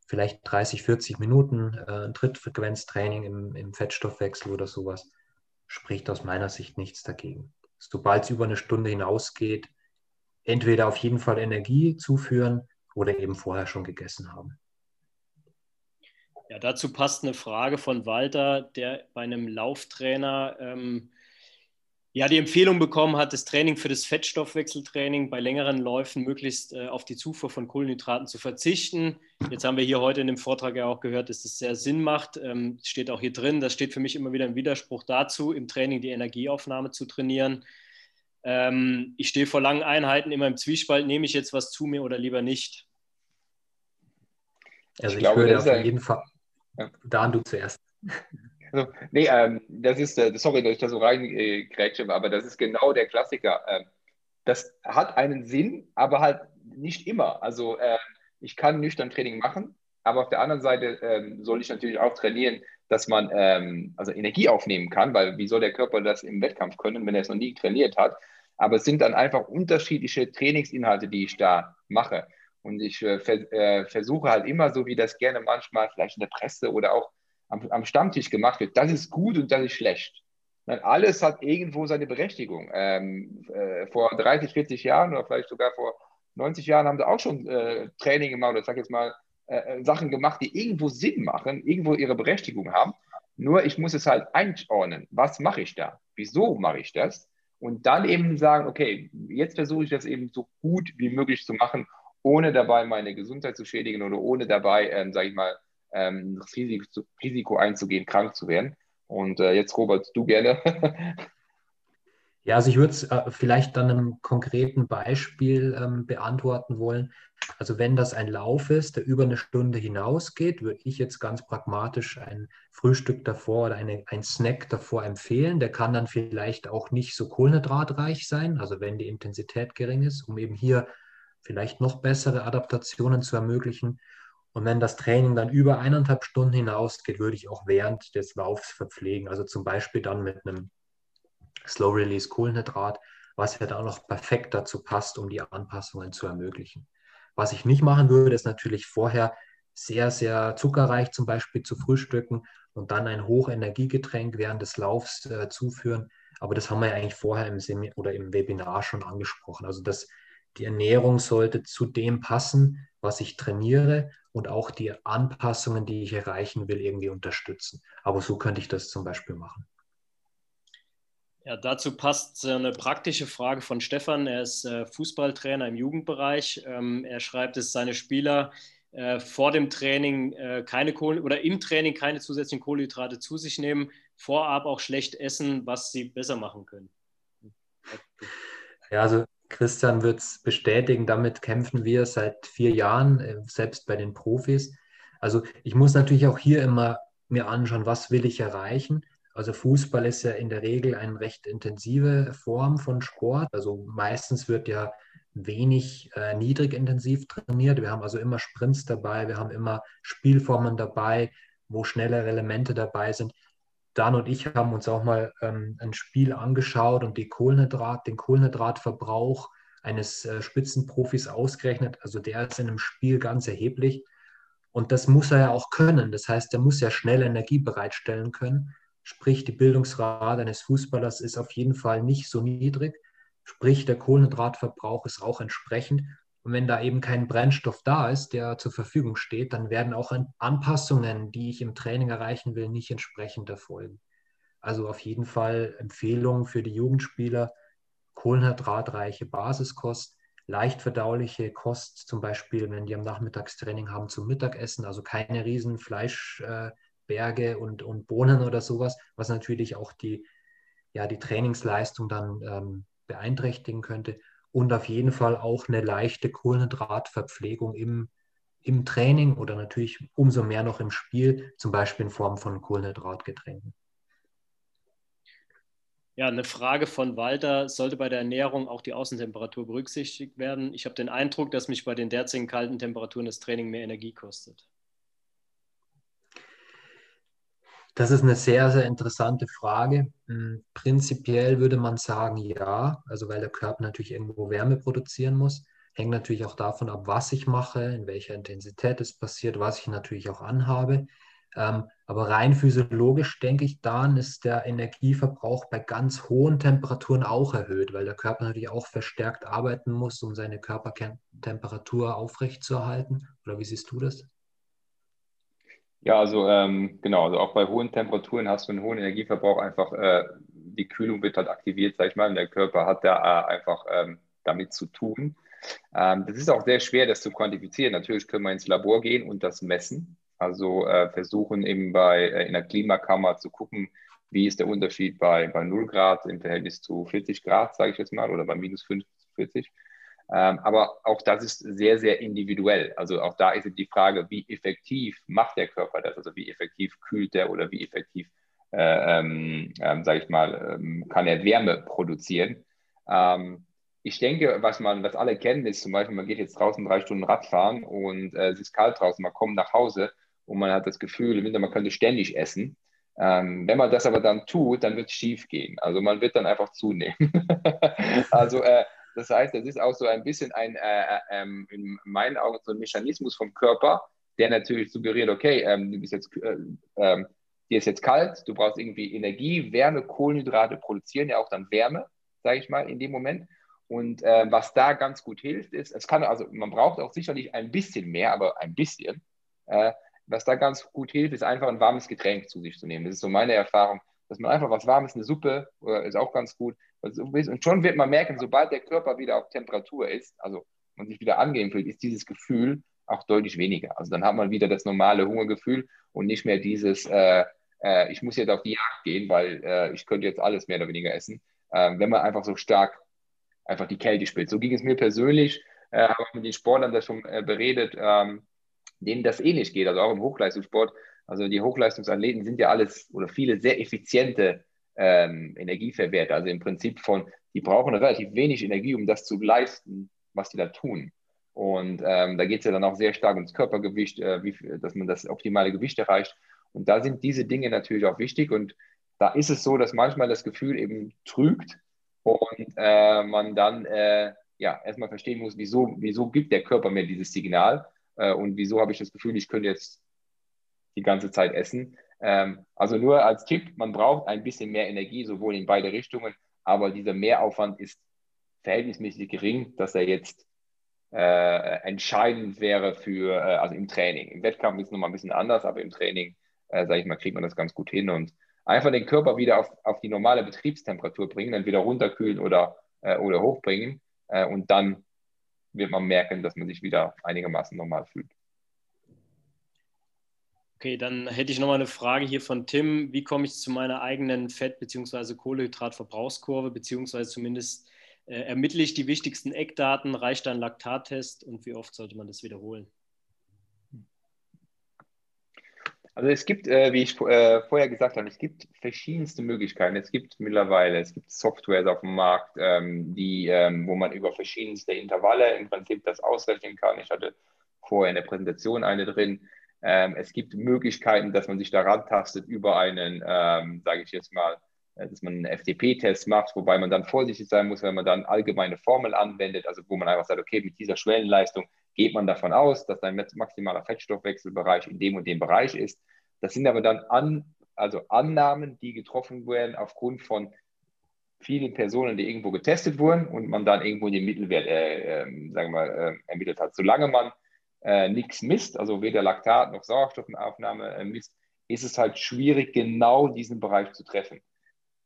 vielleicht 30, 40 Minuten, äh, ein Trittfrequenztraining im, im Fettstoffwechsel oder sowas, spricht aus meiner Sicht nichts dagegen. Sobald es über eine Stunde hinausgeht, entweder auf jeden Fall Energie zuführen oder eben vorher schon gegessen haben. Ja, dazu passt eine Frage von Walter, der bei einem Lauftrainer ähm, ja, die Empfehlung bekommen hat, das Training für das Fettstoffwechseltraining bei längeren Läufen möglichst äh, auf die Zufuhr von Kohlenhydraten zu verzichten. Jetzt haben wir hier heute in dem Vortrag ja auch gehört, dass das sehr Sinn macht. Ähm, steht auch hier drin, das steht für mich immer wieder im Widerspruch dazu, im Training die Energieaufnahme zu trainieren. Ähm, ich stehe vor langen Einheiten immer im Zwiespalt, nehme ich jetzt was zu mir oder lieber nicht? Also ich, ich glaube, würde auf jeden Fall, ja. Dan, du zuerst. Also, nee, ähm, das ist, äh, sorry, dass ich da so reingrätsche, äh, aber das ist genau der Klassiker. Ähm, das hat einen Sinn, aber halt nicht immer. Also äh, ich kann nüchtern Training machen, aber auf der anderen Seite ähm, soll ich natürlich auch trainieren, dass man ähm, also Energie aufnehmen kann, weil wie soll der Körper das im Wettkampf können, wenn er es noch nie trainiert hat? Aber es sind dann einfach unterschiedliche Trainingsinhalte, die ich da mache. Und ich äh, ver äh, versuche halt immer, so wie das gerne manchmal vielleicht in der Presse oder auch am, am Stammtisch gemacht wird, das ist gut und das ist schlecht. Alles hat irgendwo seine Berechtigung. Ähm, äh, vor 30, 40 Jahren oder vielleicht sogar vor 90 Jahren haben sie auch schon äh, Training gemacht oder sag jetzt mal äh, äh, Sachen gemacht, die irgendwo Sinn machen, irgendwo ihre Berechtigung haben. Nur ich muss es halt einordnen. Was mache ich da? Wieso mache ich das? Und dann eben sagen, okay, jetzt versuche ich das eben so gut wie möglich zu machen, ohne dabei meine Gesundheit zu schädigen oder ohne dabei, ähm, sage ich mal, ähm, das Risiko, Risiko, einzugehen, krank zu werden. Und äh, jetzt, Robert, du gerne. Ja, also ich würde es äh, vielleicht dann einem konkreten Beispiel ähm, beantworten wollen. Also wenn das ein Lauf ist, der über eine Stunde hinausgeht, würde ich jetzt ganz pragmatisch ein Frühstück davor oder eine, ein Snack davor empfehlen. Der kann dann vielleicht auch nicht so kohlenhydratreich sein, also wenn die Intensität gering ist, um eben hier vielleicht noch bessere Adaptationen zu ermöglichen. Und wenn das Training dann über eineinhalb Stunden hinausgeht, würde ich auch während des Laufs verpflegen. Also zum Beispiel dann mit einem Slow Release Kohlenhydrat, was ja dann noch perfekt dazu passt, um die Anpassungen zu ermöglichen. Was ich nicht machen würde, ist natürlich vorher sehr, sehr zuckerreich zum Beispiel zu frühstücken und dann ein Hochenergiegetränk während des Laufs äh, zuführen. Aber das haben wir ja eigentlich vorher im, Semi oder im Webinar schon angesprochen. Also das, die Ernährung sollte zu dem passen, was ich trainiere und auch die Anpassungen, die ich erreichen will, irgendwie unterstützen. Aber so könnte ich das zum Beispiel machen. Ja, dazu passt eine praktische Frage von Stefan. Er ist äh, Fußballtrainer im Jugendbereich. Ähm, er schreibt, dass seine Spieler äh, vor dem Training äh, keine Kohle oder im Training keine zusätzlichen Kohlenhydrate zu sich nehmen, vorab auch schlecht essen, was sie besser machen können. Ja, also Christian wird es bestätigen, damit kämpfen wir seit vier Jahren, selbst bei den Profis. Also ich muss natürlich auch hier immer mir anschauen, was will ich erreichen also Fußball ist ja in der Regel eine recht intensive Form von Sport. Also meistens wird ja wenig äh, niedrig intensiv trainiert. Wir haben also immer Sprints dabei, wir haben immer Spielformen dabei, wo schnellere Elemente dabei sind. Dan und ich haben uns auch mal ähm, ein Spiel angeschaut und die Kohlenhydrat, den Kohlenhydratverbrauch eines äh, Spitzenprofis ausgerechnet. Also der ist in einem Spiel ganz erheblich. Und das muss er ja auch können. Das heißt, er muss ja schnell Energie bereitstellen können. Sprich, die Bildungsrate eines Fußballers ist auf jeden Fall nicht so niedrig. Sprich, der Kohlenhydratverbrauch ist auch entsprechend. Und wenn da eben kein Brennstoff da ist, der zur Verfügung steht, dann werden auch Anpassungen, die ich im Training erreichen will, nicht entsprechend erfolgen. Also auf jeden Fall Empfehlung für die Jugendspieler, kohlenhydratreiche Basiskost, leicht verdauliche Kost, zum Beispiel, wenn die am Nachmittagstraining haben zum Mittagessen, also keine riesen Fleisch. Äh, und, und Bohnen oder sowas, was natürlich auch die, ja, die Trainingsleistung dann ähm, beeinträchtigen könnte. Und auf jeden Fall auch eine leichte Kohlenhydratverpflegung im, im Training oder natürlich umso mehr noch im Spiel, zum Beispiel in Form von Kohlenhydratgetränken. Ja, eine Frage von Walter. Sollte bei der Ernährung auch die Außentemperatur berücksichtigt werden? Ich habe den Eindruck, dass mich bei den derzeitigen kalten Temperaturen das Training mehr Energie kostet. Das ist eine sehr, sehr interessante Frage. Hm, prinzipiell würde man sagen, ja, also weil der Körper natürlich irgendwo Wärme produzieren muss. Hängt natürlich auch davon ab, was ich mache, in welcher Intensität es passiert, was ich natürlich auch anhabe. Ähm, aber rein physiologisch denke ich, dann ist der Energieverbrauch bei ganz hohen Temperaturen auch erhöht, weil der Körper natürlich auch verstärkt arbeiten muss, um seine Körpertemperatur aufrechtzuerhalten. Oder wie siehst du das? Ja, also ähm, genau, also auch bei hohen Temperaturen hast du einen hohen Energieverbrauch, einfach äh, die Kühlung wird halt aktiviert, sag ich mal, und der Körper hat da äh, einfach ähm, damit zu tun. Ähm, das ist auch sehr schwer, das zu quantifizieren. Natürlich können wir ins Labor gehen und das messen. Also äh, versuchen eben bei äh, in der Klimakammer zu gucken, wie ist der Unterschied bei, bei 0 Grad im Verhältnis zu 40 Grad, sage ich jetzt mal, oder bei minus 50 zu 40. Ähm, aber auch das ist sehr, sehr individuell. Also auch da ist die Frage, wie effektiv macht der Körper das? Also wie effektiv kühlt der oder wie effektiv, äh, ähm, ähm, sage ich mal, ähm, kann er Wärme produzieren? Ähm, ich denke, was man, was alle kennen, ist zum Beispiel, man geht jetzt draußen drei Stunden Radfahren und äh, es ist kalt draußen, man kommt nach Hause und man hat das Gefühl, im Winter, man könnte ständig essen. Ähm, wenn man das aber dann tut, dann wird es schief gehen. Also man wird dann einfach zunehmen. also äh, das heißt, das ist auch so ein bisschen ein, äh, äh, ähm, in meinen Augen, so ein Mechanismus vom Körper, der natürlich suggeriert, okay, ähm, du bist jetzt, äh, ähm, dir ist jetzt kalt, du brauchst irgendwie Energie, Wärme, Kohlenhydrate produzieren ja auch dann Wärme, sage ich mal, in dem Moment. Und äh, was da ganz gut hilft, ist, es kann also, man braucht auch sicherlich ein bisschen mehr, aber ein bisschen. Äh, was da ganz gut hilft, ist einfach ein warmes Getränk zu sich zu nehmen. Das ist so meine Erfahrung, dass man einfach was Warmes, eine Suppe, ist auch ganz gut, und schon wird man merken, sobald der Körper wieder auf Temperatur ist, also man sich wieder angehen fühlt, ist dieses Gefühl auch deutlich weniger. Also dann hat man wieder das normale Hungergefühl und nicht mehr dieses, äh, äh, ich muss jetzt auf die Jagd gehen, weil äh, ich könnte jetzt alles mehr oder weniger essen, ähm, wenn man einfach so stark einfach die Kälte spielt. So ging es mir persönlich, äh, habe ich mit den Sportlern das schon äh, beredet, ähm, denen das ähnlich geht, also auch im Hochleistungssport. Also die Hochleistungsathleten sind ja alles oder viele sehr effiziente ähm, Energieverwerter. Also im Prinzip von, die brauchen relativ wenig Energie, um das zu leisten, was die da tun. Und ähm, da geht es ja dann auch sehr stark ums Körpergewicht, äh, wie, dass man das optimale Gewicht erreicht. Und da sind diese Dinge natürlich auch wichtig. Und da ist es so, dass manchmal das Gefühl eben trügt und äh, man dann äh, ja erstmal verstehen muss, wieso, wieso gibt der Körper mir dieses Signal äh, und wieso habe ich das Gefühl, ich könnte jetzt die ganze Zeit essen. Ähm, also nur als Tipp, man braucht ein bisschen mehr Energie, sowohl in beide Richtungen, aber dieser Mehraufwand ist verhältnismäßig gering, dass er jetzt äh, entscheidend wäre für, äh, also im Training. Im Wettkampf ist es nochmal ein bisschen anders, aber im Training, äh, sage ich mal, kriegt man das ganz gut hin und einfach den Körper wieder auf, auf die normale Betriebstemperatur bringen, entweder runterkühlen oder, äh, oder hochbringen äh, und dann wird man merken, dass man sich wieder einigermaßen normal fühlt. Okay, dann hätte ich nochmal eine Frage hier von Tim. Wie komme ich zu meiner eigenen Fett- bzw. Kohlenhydratverbrauchskurve, beziehungsweise zumindest äh, ermittle ich die wichtigsten Eckdaten, reicht ein Laktattest und wie oft sollte man das wiederholen? Also es gibt, äh, wie ich äh, vorher gesagt habe, es gibt verschiedenste Möglichkeiten. Es gibt mittlerweile, es gibt Softwares auf dem Markt, ähm, die, ähm, wo man über verschiedenste Intervalle im Prinzip das ausrechnen kann. Ich hatte vorher in der Präsentation eine drin. Ähm, es gibt Möglichkeiten, dass man sich daran tastet über einen, ähm, sage ich jetzt mal, äh, dass man einen FTP-Test macht, wobei man dann vorsichtig sein muss, wenn man dann allgemeine Formel anwendet, also wo man einfach sagt, okay, mit dieser Schwellenleistung geht man davon aus, dass dein maximaler Fettstoffwechselbereich in dem und dem Bereich ist. Das sind aber dann an, also Annahmen, die getroffen werden aufgrund von vielen Personen, die irgendwo getestet wurden und man dann irgendwo den Mittelwert, äh, äh, sagen wir mal, äh, ermittelt hat. Solange man äh, nichts misst, also weder Laktat noch Sauerstoffaufnahme äh, misst, ist es halt schwierig, genau diesen Bereich zu treffen.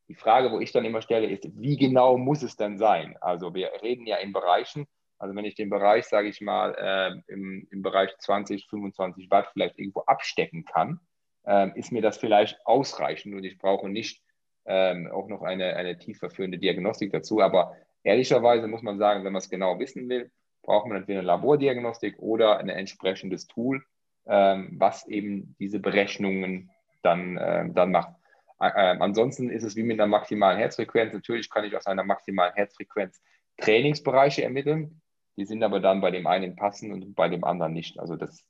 Die Frage, wo ich dann immer stelle, ist, wie genau muss es denn sein? Also wir reden ja in Bereichen, also wenn ich den Bereich, sage ich mal, äh, im, im Bereich 20, 25 Watt vielleicht irgendwo abstecken kann, äh, ist mir das vielleicht ausreichend und ich brauche nicht ähm, auch noch eine, eine tieferführende Diagnostik dazu. Aber ehrlicherweise muss man sagen, wenn man es genau wissen will, braucht man entweder eine Labordiagnostik oder ein entsprechendes Tool, ähm, was eben diese Berechnungen dann, äh, dann macht. Äh, ansonsten ist es wie mit einer maximalen Herzfrequenz. Natürlich kann ich aus einer maximalen Herzfrequenz Trainingsbereiche ermitteln. Die sind aber dann bei dem einen passend und bei dem anderen nicht. Also das,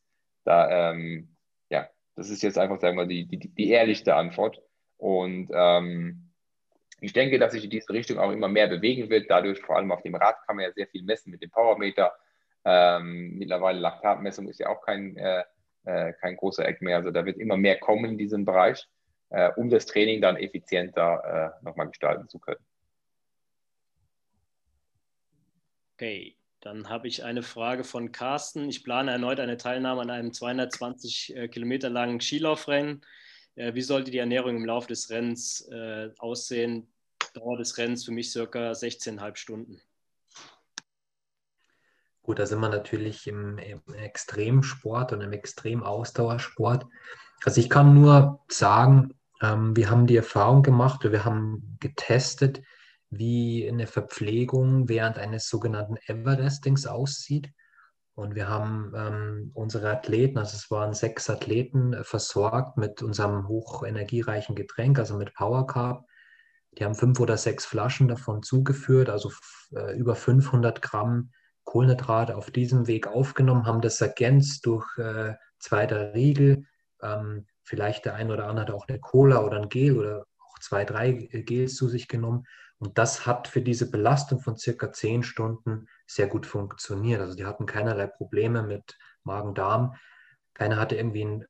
da, ähm, ja, das ist jetzt einfach, sagen wir, die, die, die ehrlichste Antwort. Und ähm, ich denke, dass sich in diese Richtung auch immer mehr bewegen wird. Dadurch, vor allem auf dem Rad, kann man ja sehr viel messen mit dem Powermeter. Ähm, mittlerweile Laktatmessung ist ja auch kein, äh, äh, kein großer Eck mehr. Also da wird immer mehr kommen in diesem Bereich, äh, um das Training dann effizienter äh, nochmal gestalten zu können. Okay, dann habe ich eine Frage von Carsten. Ich plane erneut eine Teilnahme an einem 220 äh, Kilometer langen Skilaufrennen. Äh, wie sollte die Ernährung im Laufe des Rennens aussehen? Dauer des Rennens für mich circa 16,5 Stunden. Gut, da sind wir natürlich im, im Extremsport und im Extremausdauersport. Also ich kann nur sagen, ähm, wir haben die Erfahrung gemacht, wir haben getestet, wie eine Verpflegung während eines sogenannten Everestings aussieht. Und wir haben ähm, unsere Athleten, also es waren sechs Athleten, äh, versorgt mit unserem hochenergiereichen Getränk, also mit Power Carb. Die haben fünf oder sechs Flaschen davon zugeführt, also äh, über 500 Gramm Kohlenhydrate auf diesem Weg aufgenommen, haben das ergänzt durch äh, zwei Riegel. Ähm, vielleicht der eine oder andere hat auch eine Cola oder ein Gel oder auch zwei, drei Gels zu sich genommen. Und das hat für diese Belastung von circa zehn Stunden sehr gut funktioniert. Also die hatten keinerlei Probleme mit Magen-Darm. Keiner hatte irgendwie einen,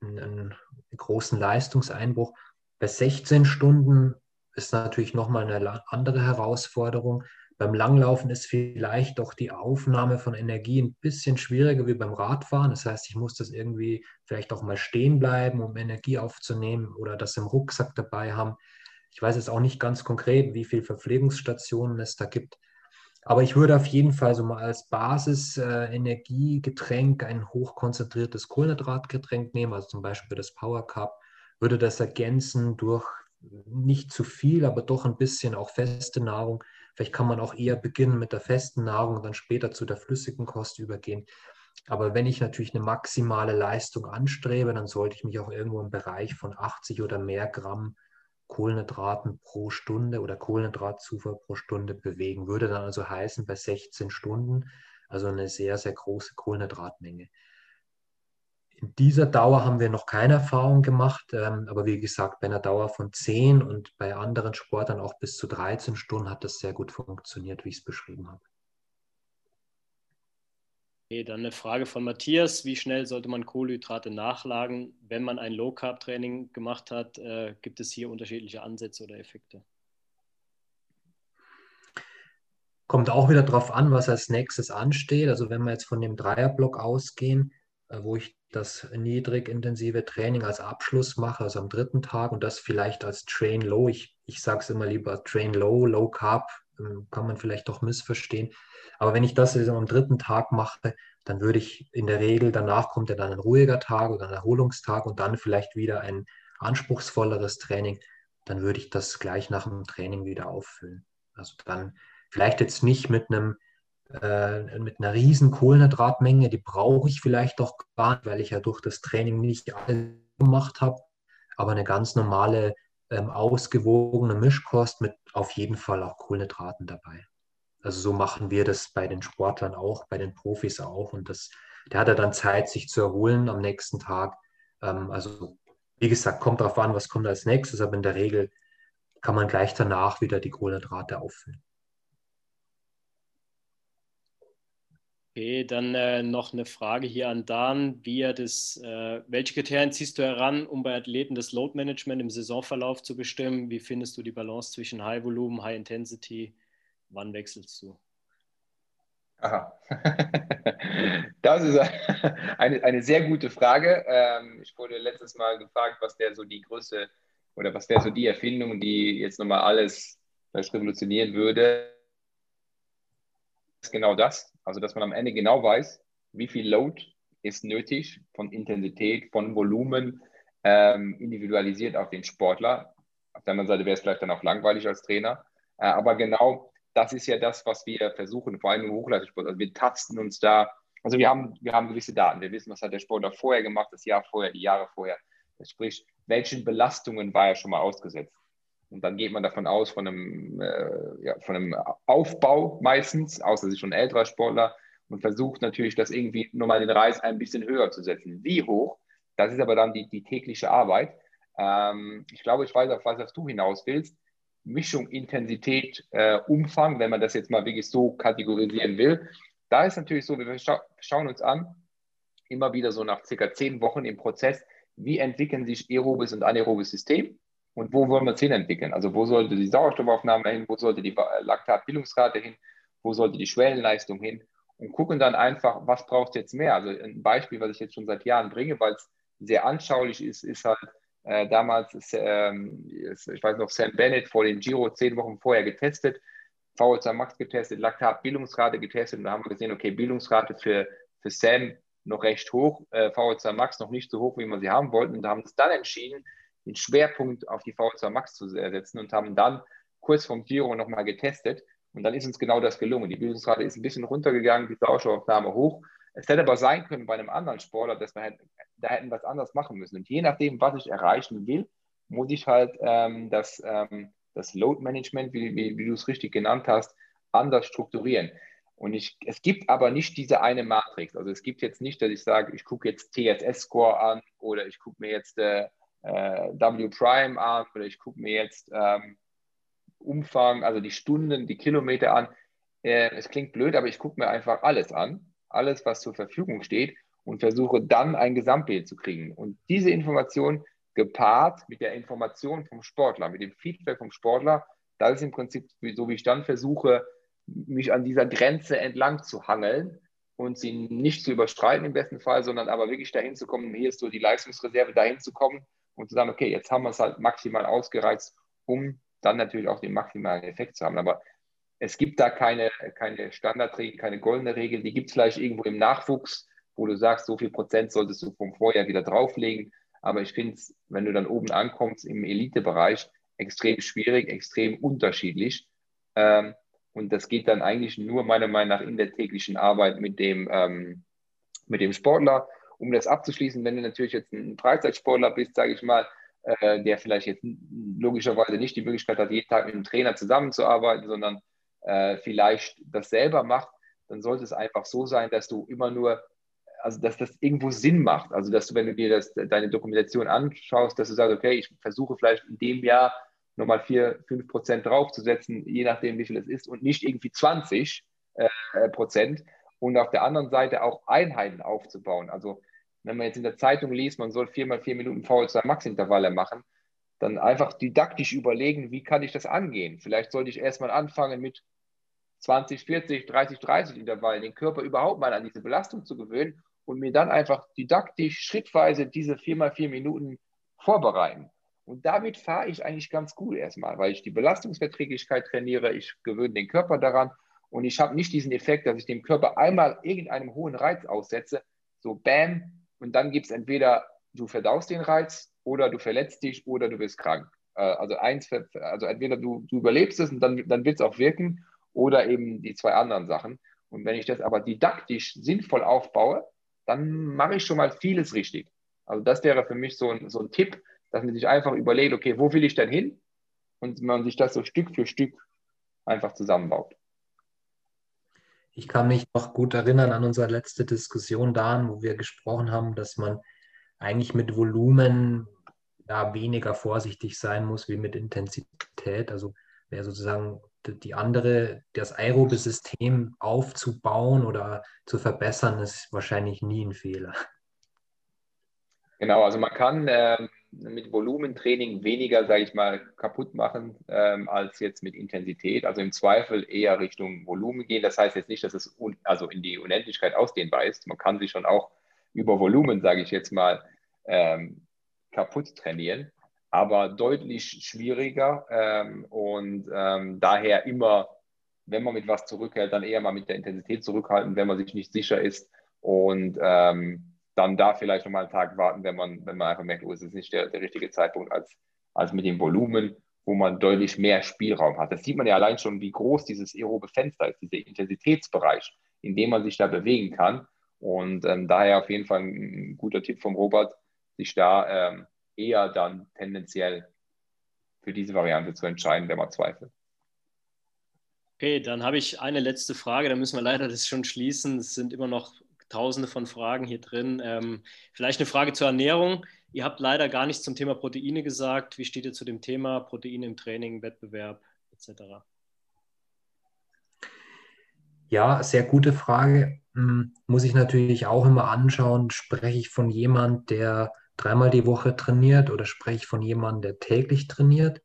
einen, großen Leistungseinbruch. Bei 16 Stunden ist natürlich nochmal eine andere Herausforderung. Beim Langlaufen ist vielleicht doch die Aufnahme von Energie ein bisschen schwieriger wie beim Radfahren. Das heißt, ich muss das irgendwie vielleicht auch mal stehen bleiben, um Energie aufzunehmen oder das im Rucksack dabei haben. Ich weiß jetzt auch nicht ganz konkret, wie viele Verpflegungsstationen es da gibt. Aber ich würde auf jeden Fall so mal als Basis äh, ein hochkonzentriertes Kohlenhydratgetränk nehmen, also zum Beispiel das Power Cup, würde das ergänzen durch nicht zu viel, aber doch ein bisschen auch feste Nahrung. Vielleicht kann man auch eher beginnen mit der festen Nahrung und dann später zu der flüssigen Kost übergehen. Aber wenn ich natürlich eine maximale Leistung anstrebe, dann sollte ich mich auch irgendwo im Bereich von 80 oder mehr Gramm Kohlenhydraten pro Stunde oder Kohlenhydratzufuhr pro Stunde bewegen. Würde dann also heißen, bei 16 Stunden, also eine sehr, sehr große Kohlenhydratmenge. In dieser Dauer haben wir noch keine Erfahrung gemacht, ähm, aber wie gesagt, bei einer Dauer von 10 und bei anderen Sportlern auch bis zu 13 Stunden hat das sehr gut funktioniert, wie ich es beschrieben habe. Okay, dann eine Frage von Matthias. Wie schnell sollte man Kohlenhydrate nachlagen, wenn man ein Low-Carb-Training gemacht hat? Äh, gibt es hier unterschiedliche Ansätze oder Effekte? Kommt auch wieder darauf an, was als nächstes ansteht. Also wenn wir jetzt von dem Dreierblock ausgehen, wo ich das niedrig-intensive Training als Abschluss mache, also am dritten Tag und das vielleicht als Train Low. Ich, ich sage es immer lieber Train Low, Low Carb, ähm, kann man vielleicht doch missverstehen aber wenn ich das am dritten Tag mache, dann würde ich in der Regel, danach kommt ja dann ein ruhiger Tag oder ein Erholungstag und dann vielleicht wieder ein anspruchsvolleres Training, dann würde ich das gleich nach dem Training wieder auffüllen. Also dann vielleicht jetzt nicht mit einem äh, mit einer riesen Kohlenhydratmenge, die brauche ich vielleicht doch gar nicht, weil ich ja durch das Training nicht alles gemacht habe, aber eine ganz normale, ähm, ausgewogene Mischkost mit auf jeden Fall auch Kohlenhydraten dabei. Also so machen wir das bei den Sportlern auch, bei den Profis auch. Und das, der hat ja dann Zeit, sich zu erholen am nächsten Tag. Ähm, also wie gesagt, kommt darauf an, was kommt als nächstes, aber in der Regel kann man gleich danach wieder die Kohlenhydrate auffüllen. Okay, dann äh, noch eine Frage hier an Dan. Wie er das, äh, welche Kriterien ziehst du heran, um bei Athleten das Load Management im Saisonverlauf zu bestimmen? Wie findest du die Balance zwischen High Volume, High Intensity Wann wechselst du? Aha. Das ist eine, eine sehr gute Frage. Ähm, ich wurde letztes Mal gefragt, was der so die Größe oder was wäre so die Erfindung, die jetzt nochmal alles revolutionieren würde. Genau das. Also, dass man am Ende genau weiß, wie viel Load ist nötig von Intensität, von Volumen, ähm, individualisiert auf den Sportler. Auf der anderen Seite wäre es vielleicht dann auch langweilig als Trainer. Äh, aber genau das ist ja das, was wir versuchen, vor allem im Hochleistungssport. Also wir tasten uns da, also wir haben, wir haben gewisse Daten. Wir wissen, was hat der Sportler vorher gemacht, das Jahr vorher, die Jahre vorher. Sprich, welchen Belastungen war er schon mal ausgesetzt? Und dann geht man davon aus, von einem, äh, ja, von einem Aufbau meistens, außer sich schon älterer Sportler, und versucht natürlich, das irgendwie nochmal den Reiz ein bisschen höher zu setzen. Wie hoch? Das ist aber dann die, die tägliche Arbeit. Ähm, ich glaube, ich weiß, auf was du hinaus willst. Mischung, Intensität, äh, Umfang, wenn man das jetzt mal wirklich so kategorisieren will. Da ist natürlich so, wir scha schauen uns an, immer wieder so nach circa zehn Wochen im Prozess, wie entwickeln sich aerobes und anaerobes System und wo wollen wir es hin entwickeln? Also wo sollte die Sauerstoffaufnahme hin, wo sollte die Laktatbildungsrate hin, wo sollte die Schwellenleistung hin und gucken dann einfach, was braucht jetzt mehr? Also ein Beispiel, was ich jetzt schon seit Jahren bringe, weil es sehr anschaulich ist, ist halt äh, damals, ist, ähm, ich weiß noch, Sam Bennett vor dem Giro zehn Wochen vorher getestet, VO2 Max getestet, Laktat-Bildungsrate getestet und da haben wir gesehen, okay, Bildungsrate für, für Sam noch recht hoch, äh, VO2 Max noch nicht so hoch, wie wir sie haben wollten und haben uns dann entschieden, den Schwerpunkt auf die VO2 Max zu setzen und haben dann kurz vom Giro nochmal getestet und dann ist uns genau das gelungen. Die Bildungsrate ist ein bisschen runtergegangen, die Sauerstoffaufnahme hoch. Es hätte aber sein können bei einem anderen Sportler, dass wir da hätten was anderes machen müssen. Und je nachdem, was ich erreichen will, muss ich halt ähm, das, ähm, das Load Management, wie, wie, wie du es richtig genannt hast, anders strukturieren. Und ich, es gibt aber nicht diese eine Matrix. Also es gibt jetzt nicht, dass ich sage, ich gucke jetzt TSS-Score an oder ich gucke mir jetzt äh, äh, W-Prime an oder ich gucke mir jetzt ähm, Umfang, also die Stunden, die Kilometer an. Äh, es klingt blöd, aber ich gucke mir einfach alles an, alles, was zur Verfügung steht und versuche dann ein Gesamtbild zu kriegen. Und diese Information gepaart mit der Information vom Sportler, mit dem Feedback vom Sportler, das ist im Prinzip so, wie ich dann versuche, mich an dieser Grenze entlang zu hangeln und sie nicht zu überstreiten im besten Fall, sondern aber wirklich dahin zu kommen, hier ist so die Leistungsreserve, dahin zu kommen und zu sagen, okay, jetzt haben wir es halt maximal ausgereizt, um dann natürlich auch den maximalen Effekt zu haben. Aber es gibt da keine, keine Standardregel, keine goldene Regel. Die gibt es vielleicht irgendwo im Nachwuchs, wo du sagst, so viel Prozent solltest du vom Vorjahr wieder drauflegen. Aber ich finde es, wenn du dann oben ankommst im Elitebereich, extrem schwierig, extrem unterschiedlich. Ähm, und das geht dann eigentlich nur meiner Meinung nach in der täglichen Arbeit mit dem, ähm, mit dem Sportler. Um das abzuschließen, wenn du natürlich jetzt ein Freizeitsportler bist, sage ich mal, äh, der vielleicht jetzt logischerweise nicht die Möglichkeit hat, jeden Tag mit dem Trainer zusammenzuarbeiten, sondern äh, vielleicht das selber macht, dann sollte es einfach so sein, dass du immer nur, also dass das irgendwo Sinn macht. Also dass du, wenn du dir das, deine Dokumentation anschaust, dass du sagst, okay, ich versuche vielleicht in dem Jahr nochmal 4, 5 Prozent draufzusetzen, je nachdem, wie viel es ist, und nicht irgendwie 20 äh, Prozent. Und auf der anderen Seite auch Einheiten aufzubauen. Also wenn man jetzt in der Zeitung liest, man soll viermal vier Minuten VO2 Max-Intervalle machen, dann einfach didaktisch überlegen, wie kann ich das angehen? Vielleicht sollte ich erstmal anfangen mit 20, 40, 30, 30 Intervallen, den Körper überhaupt mal an diese Belastung zu gewöhnen und mir dann einfach didaktisch schrittweise diese 4 mal 4 Minuten vorbereiten. Und damit fahre ich eigentlich ganz gut erstmal, weil ich die Belastungsverträglichkeit trainiere, ich gewöhne den Körper daran und ich habe nicht diesen Effekt, dass ich dem Körper einmal irgendeinem hohen Reiz aussetze, so bam, und dann gibt es entweder du verdaust den Reiz oder du verletzt dich oder du bist krank. Äh, also eins, also entweder du, du überlebst es und dann, dann wird es auch wirken oder eben die zwei anderen Sachen. Und wenn ich das aber didaktisch sinnvoll aufbaue, dann mache ich schon mal vieles richtig. Also das wäre für mich so ein, so ein Tipp, dass man sich einfach überlegt, okay, wo will ich denn hin? Und man sich das so Stück für Stück einfach zusammenbaut. Ich kann mich noch gut erinnern an unsere letzte Diskussion da, wo wir gesprochen haben, dass man eigentlich mit Volumen ja, weniger vorsichtig sein muss wie mit Intensität. Also wer sozusagen die andere, das aerobe System aufzubauen oder zu verbessern, ist wahrscheinlich nie ein Fehler. Genau, also man kann ähm, mit Volumentraining weniger, sage ich mal, kaputt machen ähm, als jetzt mit Intensität. Also im Zweifel eher Richtung Volumen gehen. Das heißt jetzt nicht, dass es also in die Unendlichkeit ausdehnbar ist. Man kann sich schon auch über Volumen, sage ich jetzt mal, ähm, kaputt trainieren aber deutlich schwieriger ähm, und ähm, daher immer, wenn man mit was zurückhält, dann eher mal mit der Intensität zurückhalten, wenn man sich nicht sicher ist und ähm, dann da vielleicht nochmal einen Tag warten, wenn man, wenn man einfach merkt, oh, es ist nicht der, der richtige Zeitpunkt als, als mit dem Volumen, wo man deutlich mehr Spielraum hat. Das sieht man ja allein schon, wie groß dieses aerobe Fenster ist, dieser Intensitätsbereich, in dem man sich da bewegen kann. Und ähm, daher auf jeden Fall ein, guter Tipp vom Robert, sich da ähm, eher dann tendenziell für diese Variante zu entscheiden, wenn man zweifelt. Okay, dann habe ich eine letzte Frage, da müssen wir leider das schon schließen. Es sind immer noch tausende von Fragen hier drin. Ähm, vielleicht eine Frage zur Ernährung. Ihr habt leider gar nichts zum Thema Proteine gesagt. Wie steht ihr zu dem Thema Proteine im Training, Wettbewerb etc.? Ja, sehr gute Frage. Hm, muss ich natürlich auch immer anschauen, spreche ich von jemand, der dreimal die Woche trainiert oder spreche ich von jemandem, der täglich trainiert.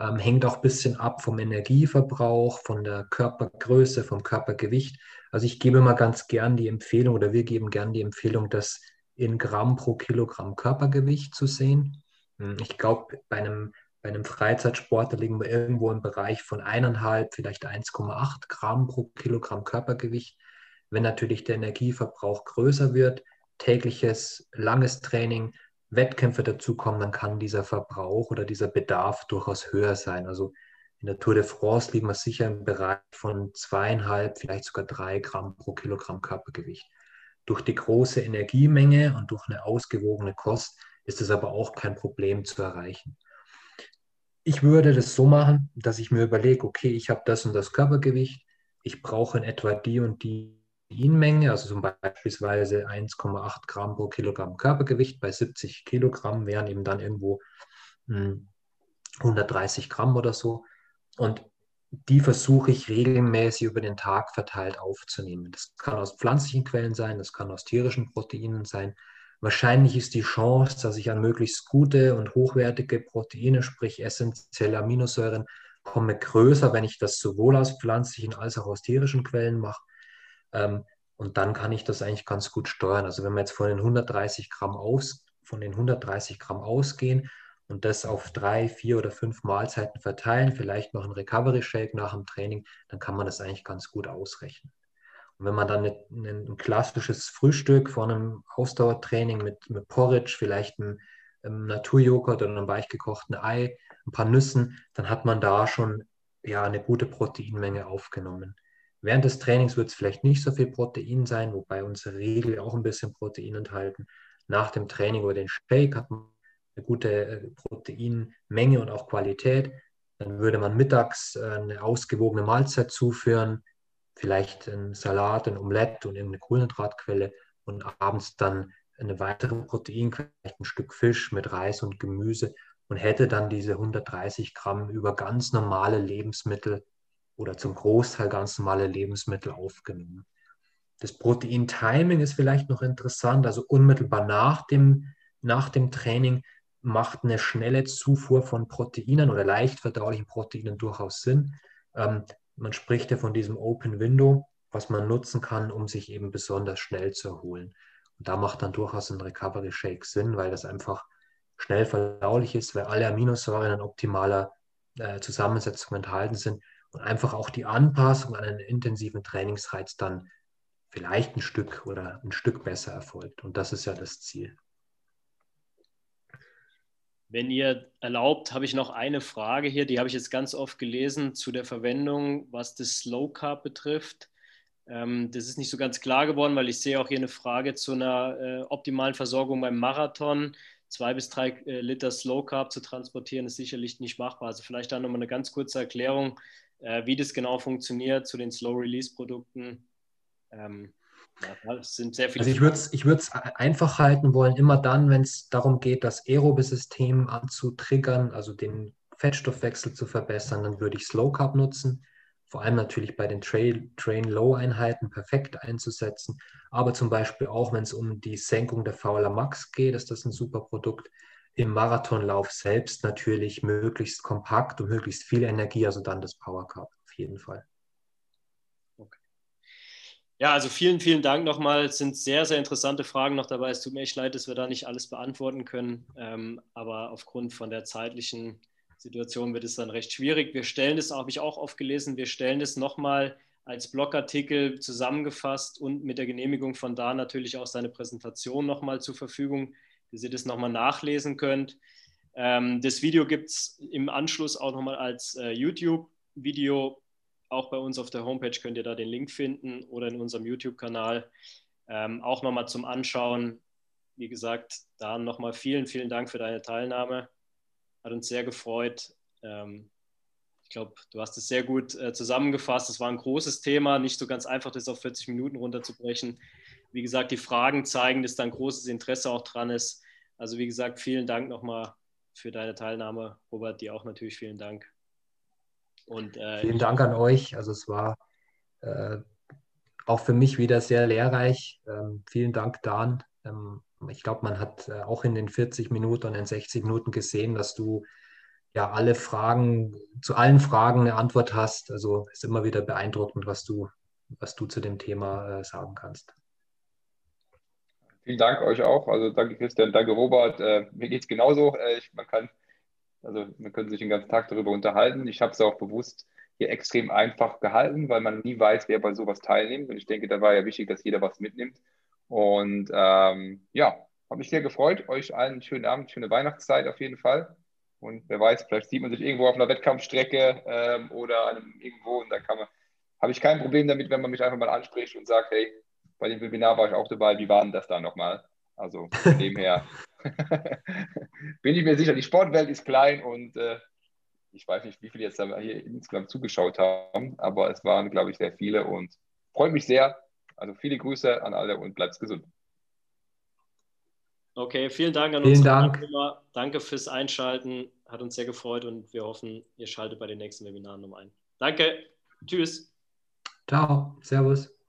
Ähm, hängt auch ein bisschen ab vom Energieverbrauch, von der Körpergröße, vom Körpergewicht. Also ich gebe mal ganz gern die Empfehlung oder wir geben gern die Empfehlung, das in Gramm pro Kilogramm Körpergewicht zu sehen. Hm, ich glaube, bei einem, bei einem Freizeitsportler liegen wir irgendwo im Bereich von eineinhalb, vielleicht 1,8 Gramm pro Kilogramm Körpergewicht. Wenn natürlich der Energieverbrauch größer wird, tägliches, langes Training, Wettkämpfe dazukommen, dann kann dieser Verbrauch oder dieser Bedarf durchaus höher sein. Also in der Tour de France liegt man sicher im Bereich von zweieinhalb, vielleicht sogar drei Gramm pro Kilogramm Körpergewicht. Durch die große Energiemenge und durch eine ausgewogene Kost ist es aber auch kein Problem zu erreichen. Ich würde das so machen, dass ich mir überlege, okay, ich habe das und das Körpergewicht, ich brauche in etwa die und die Proteinmenge, also zum beispielsweise 1,8 Gramm pro Kilogramm Körpergewicht bei 70 Kilogramm wären eben dann irgendwo 130 hm, Gramm oder so. Und die versuche ich regelmäßig über den Tag verteilt aufzunehmen. Das kann aus pflanzlichen Quellen sein, das kann aus tierischen Proteinen sein. Wahrscheinlich ist die Chance, dass ich an möglichst gute und hochwertige Proteine, sprich essentielle Aminosäuren, komme größer, wenn ich das sowohl aus pflanzlichen als auch aus tierischen Quellen mache. Ähm, und dann kann ich das eigentlich ganz gut steuern. Also wenn wir jetzt von den 130 Gramm aus, von den 130 Gramm ausgehen und das auf drei, vier oder fünf Mahlzeiten verteilen, vielleicht noch ein Recovery Shake nach dem Training, dann kann man das eigentlich ganz gut ausrechnen. Und wenn man dann ein, ein klassisches Frühstück vor einem Ausdauertraining mit, mit Porridge, vielleicht einem, einem Naturjoghurt oder einem weichgekochten Ei, ein paar Nüssen, dann hat man da schon ja, eine gute Proteinmenge aufgenommen. Während des Trainings wird es vielleicht nicht so viel Protein sein, wobei unsere Regel auch ein bisschen Protein enthalten. Nach dem Training oder den Shake hat man eine gute äh, Proteinmenge und auch Qualität. Dann würde man mittags äh, eine ausgewogene Mahlzeit zuführen, vielleicht ein Salat, ein Omelett und irgendeine Kohlenhydratquelle und abends dann eine weitere Proteinquelle, ein Stück Fisch mit Reis und Gemüse und hätte dann diese 130 Gramm über ganz normale Lebensmittel oder zum Großteil ganz normale Lebensmittel aufgenommen. Das Protein-Timing ist vielleicht noch interessant, also unmittelbar nach dem, nach dem Training macht eine schnelle Zufuhr von Proteinen oder leicht verdaulichen Proteinen durchaus Sinn. Ähm, man spricht ja von diesem Open Window, was man nutzen kann, um sich eben besonders schnell zu erholen. Und da macht dann durchaus ein Recovery Shake Sinn, weil das einfach schnell verdaulich ist, weil alle Aminosäuren in optimaler äh, Zusammensetzung enthalten sind und einfach auch die Anpassung an einen intensiven Trainingsreiz dann vielleicht ein Stück oder ein Stück besser erfolgt. Und das ist ja das Ziel. Wenn ihr erlaubt, habe ich noch eine Frage hier, die habe ich jetzt ganz oft gelesen zu der Verwendung, was das Slow Carb betrifft. Ähm, das ist nicht so ganz klar geworden, weil ich sehe auch hier eine Frage zu einer äh, optimalen Versorgung beim Marathon. Zwei bis drei äh, Liter Slow Carb zu transportieren, ist sicherlich nicht machbar. Also vielleicht da nochmal eine ganz kurze Erklärung, äh, wie das genau funktioniert zu den Slow Release Produkten. Ähm, ja, sind sehr viele. Also ich würde es ich einfach halten wollen, immer dann, wenn es darum geht, das aerobe System anzutriggern, also den Fettstoffwechsel zu verbessern, dann würde ich Slow Carb nutzen. Vor allem natürlich bei den Train-Low-Einheiten perfekt einzusetzen. Aber zum Beispiel auch, wenn es um die Senkung der Fauler Max geht, ist das ein super Produkt. Im Marathonlauf selbst natürlich möglichst kompakt und möglichst viel Energie, also dann das Power Carb auf jeden Fall. Ja, also vielen, vielen Dank nochmal. Es sind sehr, sehr interessante Fragen noch dabei. Es tut mir echt leid, dass wir da nicht alles beantworten können. Ähm, aber aufgrund von der zeitlichen Situation wird es dann recht schwierig. Wir stellen das, habe ich auch oft gelesen, wir stellen das nochmal als Blogartikel zusammengefasst und mit der Genehmigung von da natürlich auch seine Präsentation nochmal zur Verfügung, dass ihr das nochmal nachlesen könnt. Ähm, das Video gibt es im Anschluss auch nochmal als äh, YouTube-Video auch bei uns auf der Homepage könnt ihr da den Link finden oder in unserem YouTube-Kanal. Ähm, auch nochmal zum Anschauen. Wie gesagt, da nochmal vielen, vielen Dank für deine Teilnahme. Hat uns sehr gefreut. Ähm, ich glaube, du hast es sehr gut äh, zusammengefasst. Es war ein großes Thema, nicht so ganz einfach, das auf 40 Minuten runterzubrechen. Wie gesagt, die Fragen zeigen, dass da ein großes Interesse auch dran ist. Also wie gesagt, vielen Dank nochmal für deine Teilnahme. Robert, dir auch natürlich vielen Dank. Und, äh, Vielen Dank an euch. Also es war äh, auch für mich wieder sehr lehrreich. Ähm, vielen Dank, Dan. Ähm, ich glaube, man hat äh, auch in den 40 Minuten und den 60 Minuten gesehen, dass du ja alle Fragen, zu allen Fragen eine Antwort hast. Also ist immer wieder beeindruckend, was du, was du zu dem Thema äh, sagen kannst. Vielen Dank euch auch. Also danke Christian, danke Robert. Äh, mir geht es genauso. Äh, ich, man kann also wir können sich den ganzen Tag darüber unterhalten. Ich habe es auch bewusst hier extrem einfach gehalten, weil man nie weiß, wer bei sowas teilnimmt. Und ich denke, da war ja wichtig, dass jeder was mitnimmt. Und ähm, ja, habe mich sehr gefreut. Euch allen einen schönen Abend, schöne Weihnachtszeit auf jeden Fall. Und wer weiß, vielleicht sieht man sich irgendwo auf einer Wettkampfstrecke ähm, oder einem, irgendwo und da kann man, habe ich kein Problem damit, wenn man mich einfach mal anspricht und sagt, hey, bei dem Webinar war ich auch dabei, wie war denn das da nochmal? Also von dem her bin ich mir sicher, die Sportwelt ist klein und äh, ich weiß nicht, wie viele jetzt hier insgesamt zugeschaut haben, aber es waren, glaube ich, sehr viele und freut mich sehr. Also viele Grüße an alle und bleibt gesund. Okay, vielen Dank an vielen uns. Dank. Danke fürs Einschalten. Hat uns sehr gefreut und wir hoffen, ihr schaltet bei den nächsten Webinaren um ein. Danke. Tschüss. Ciao. Servus.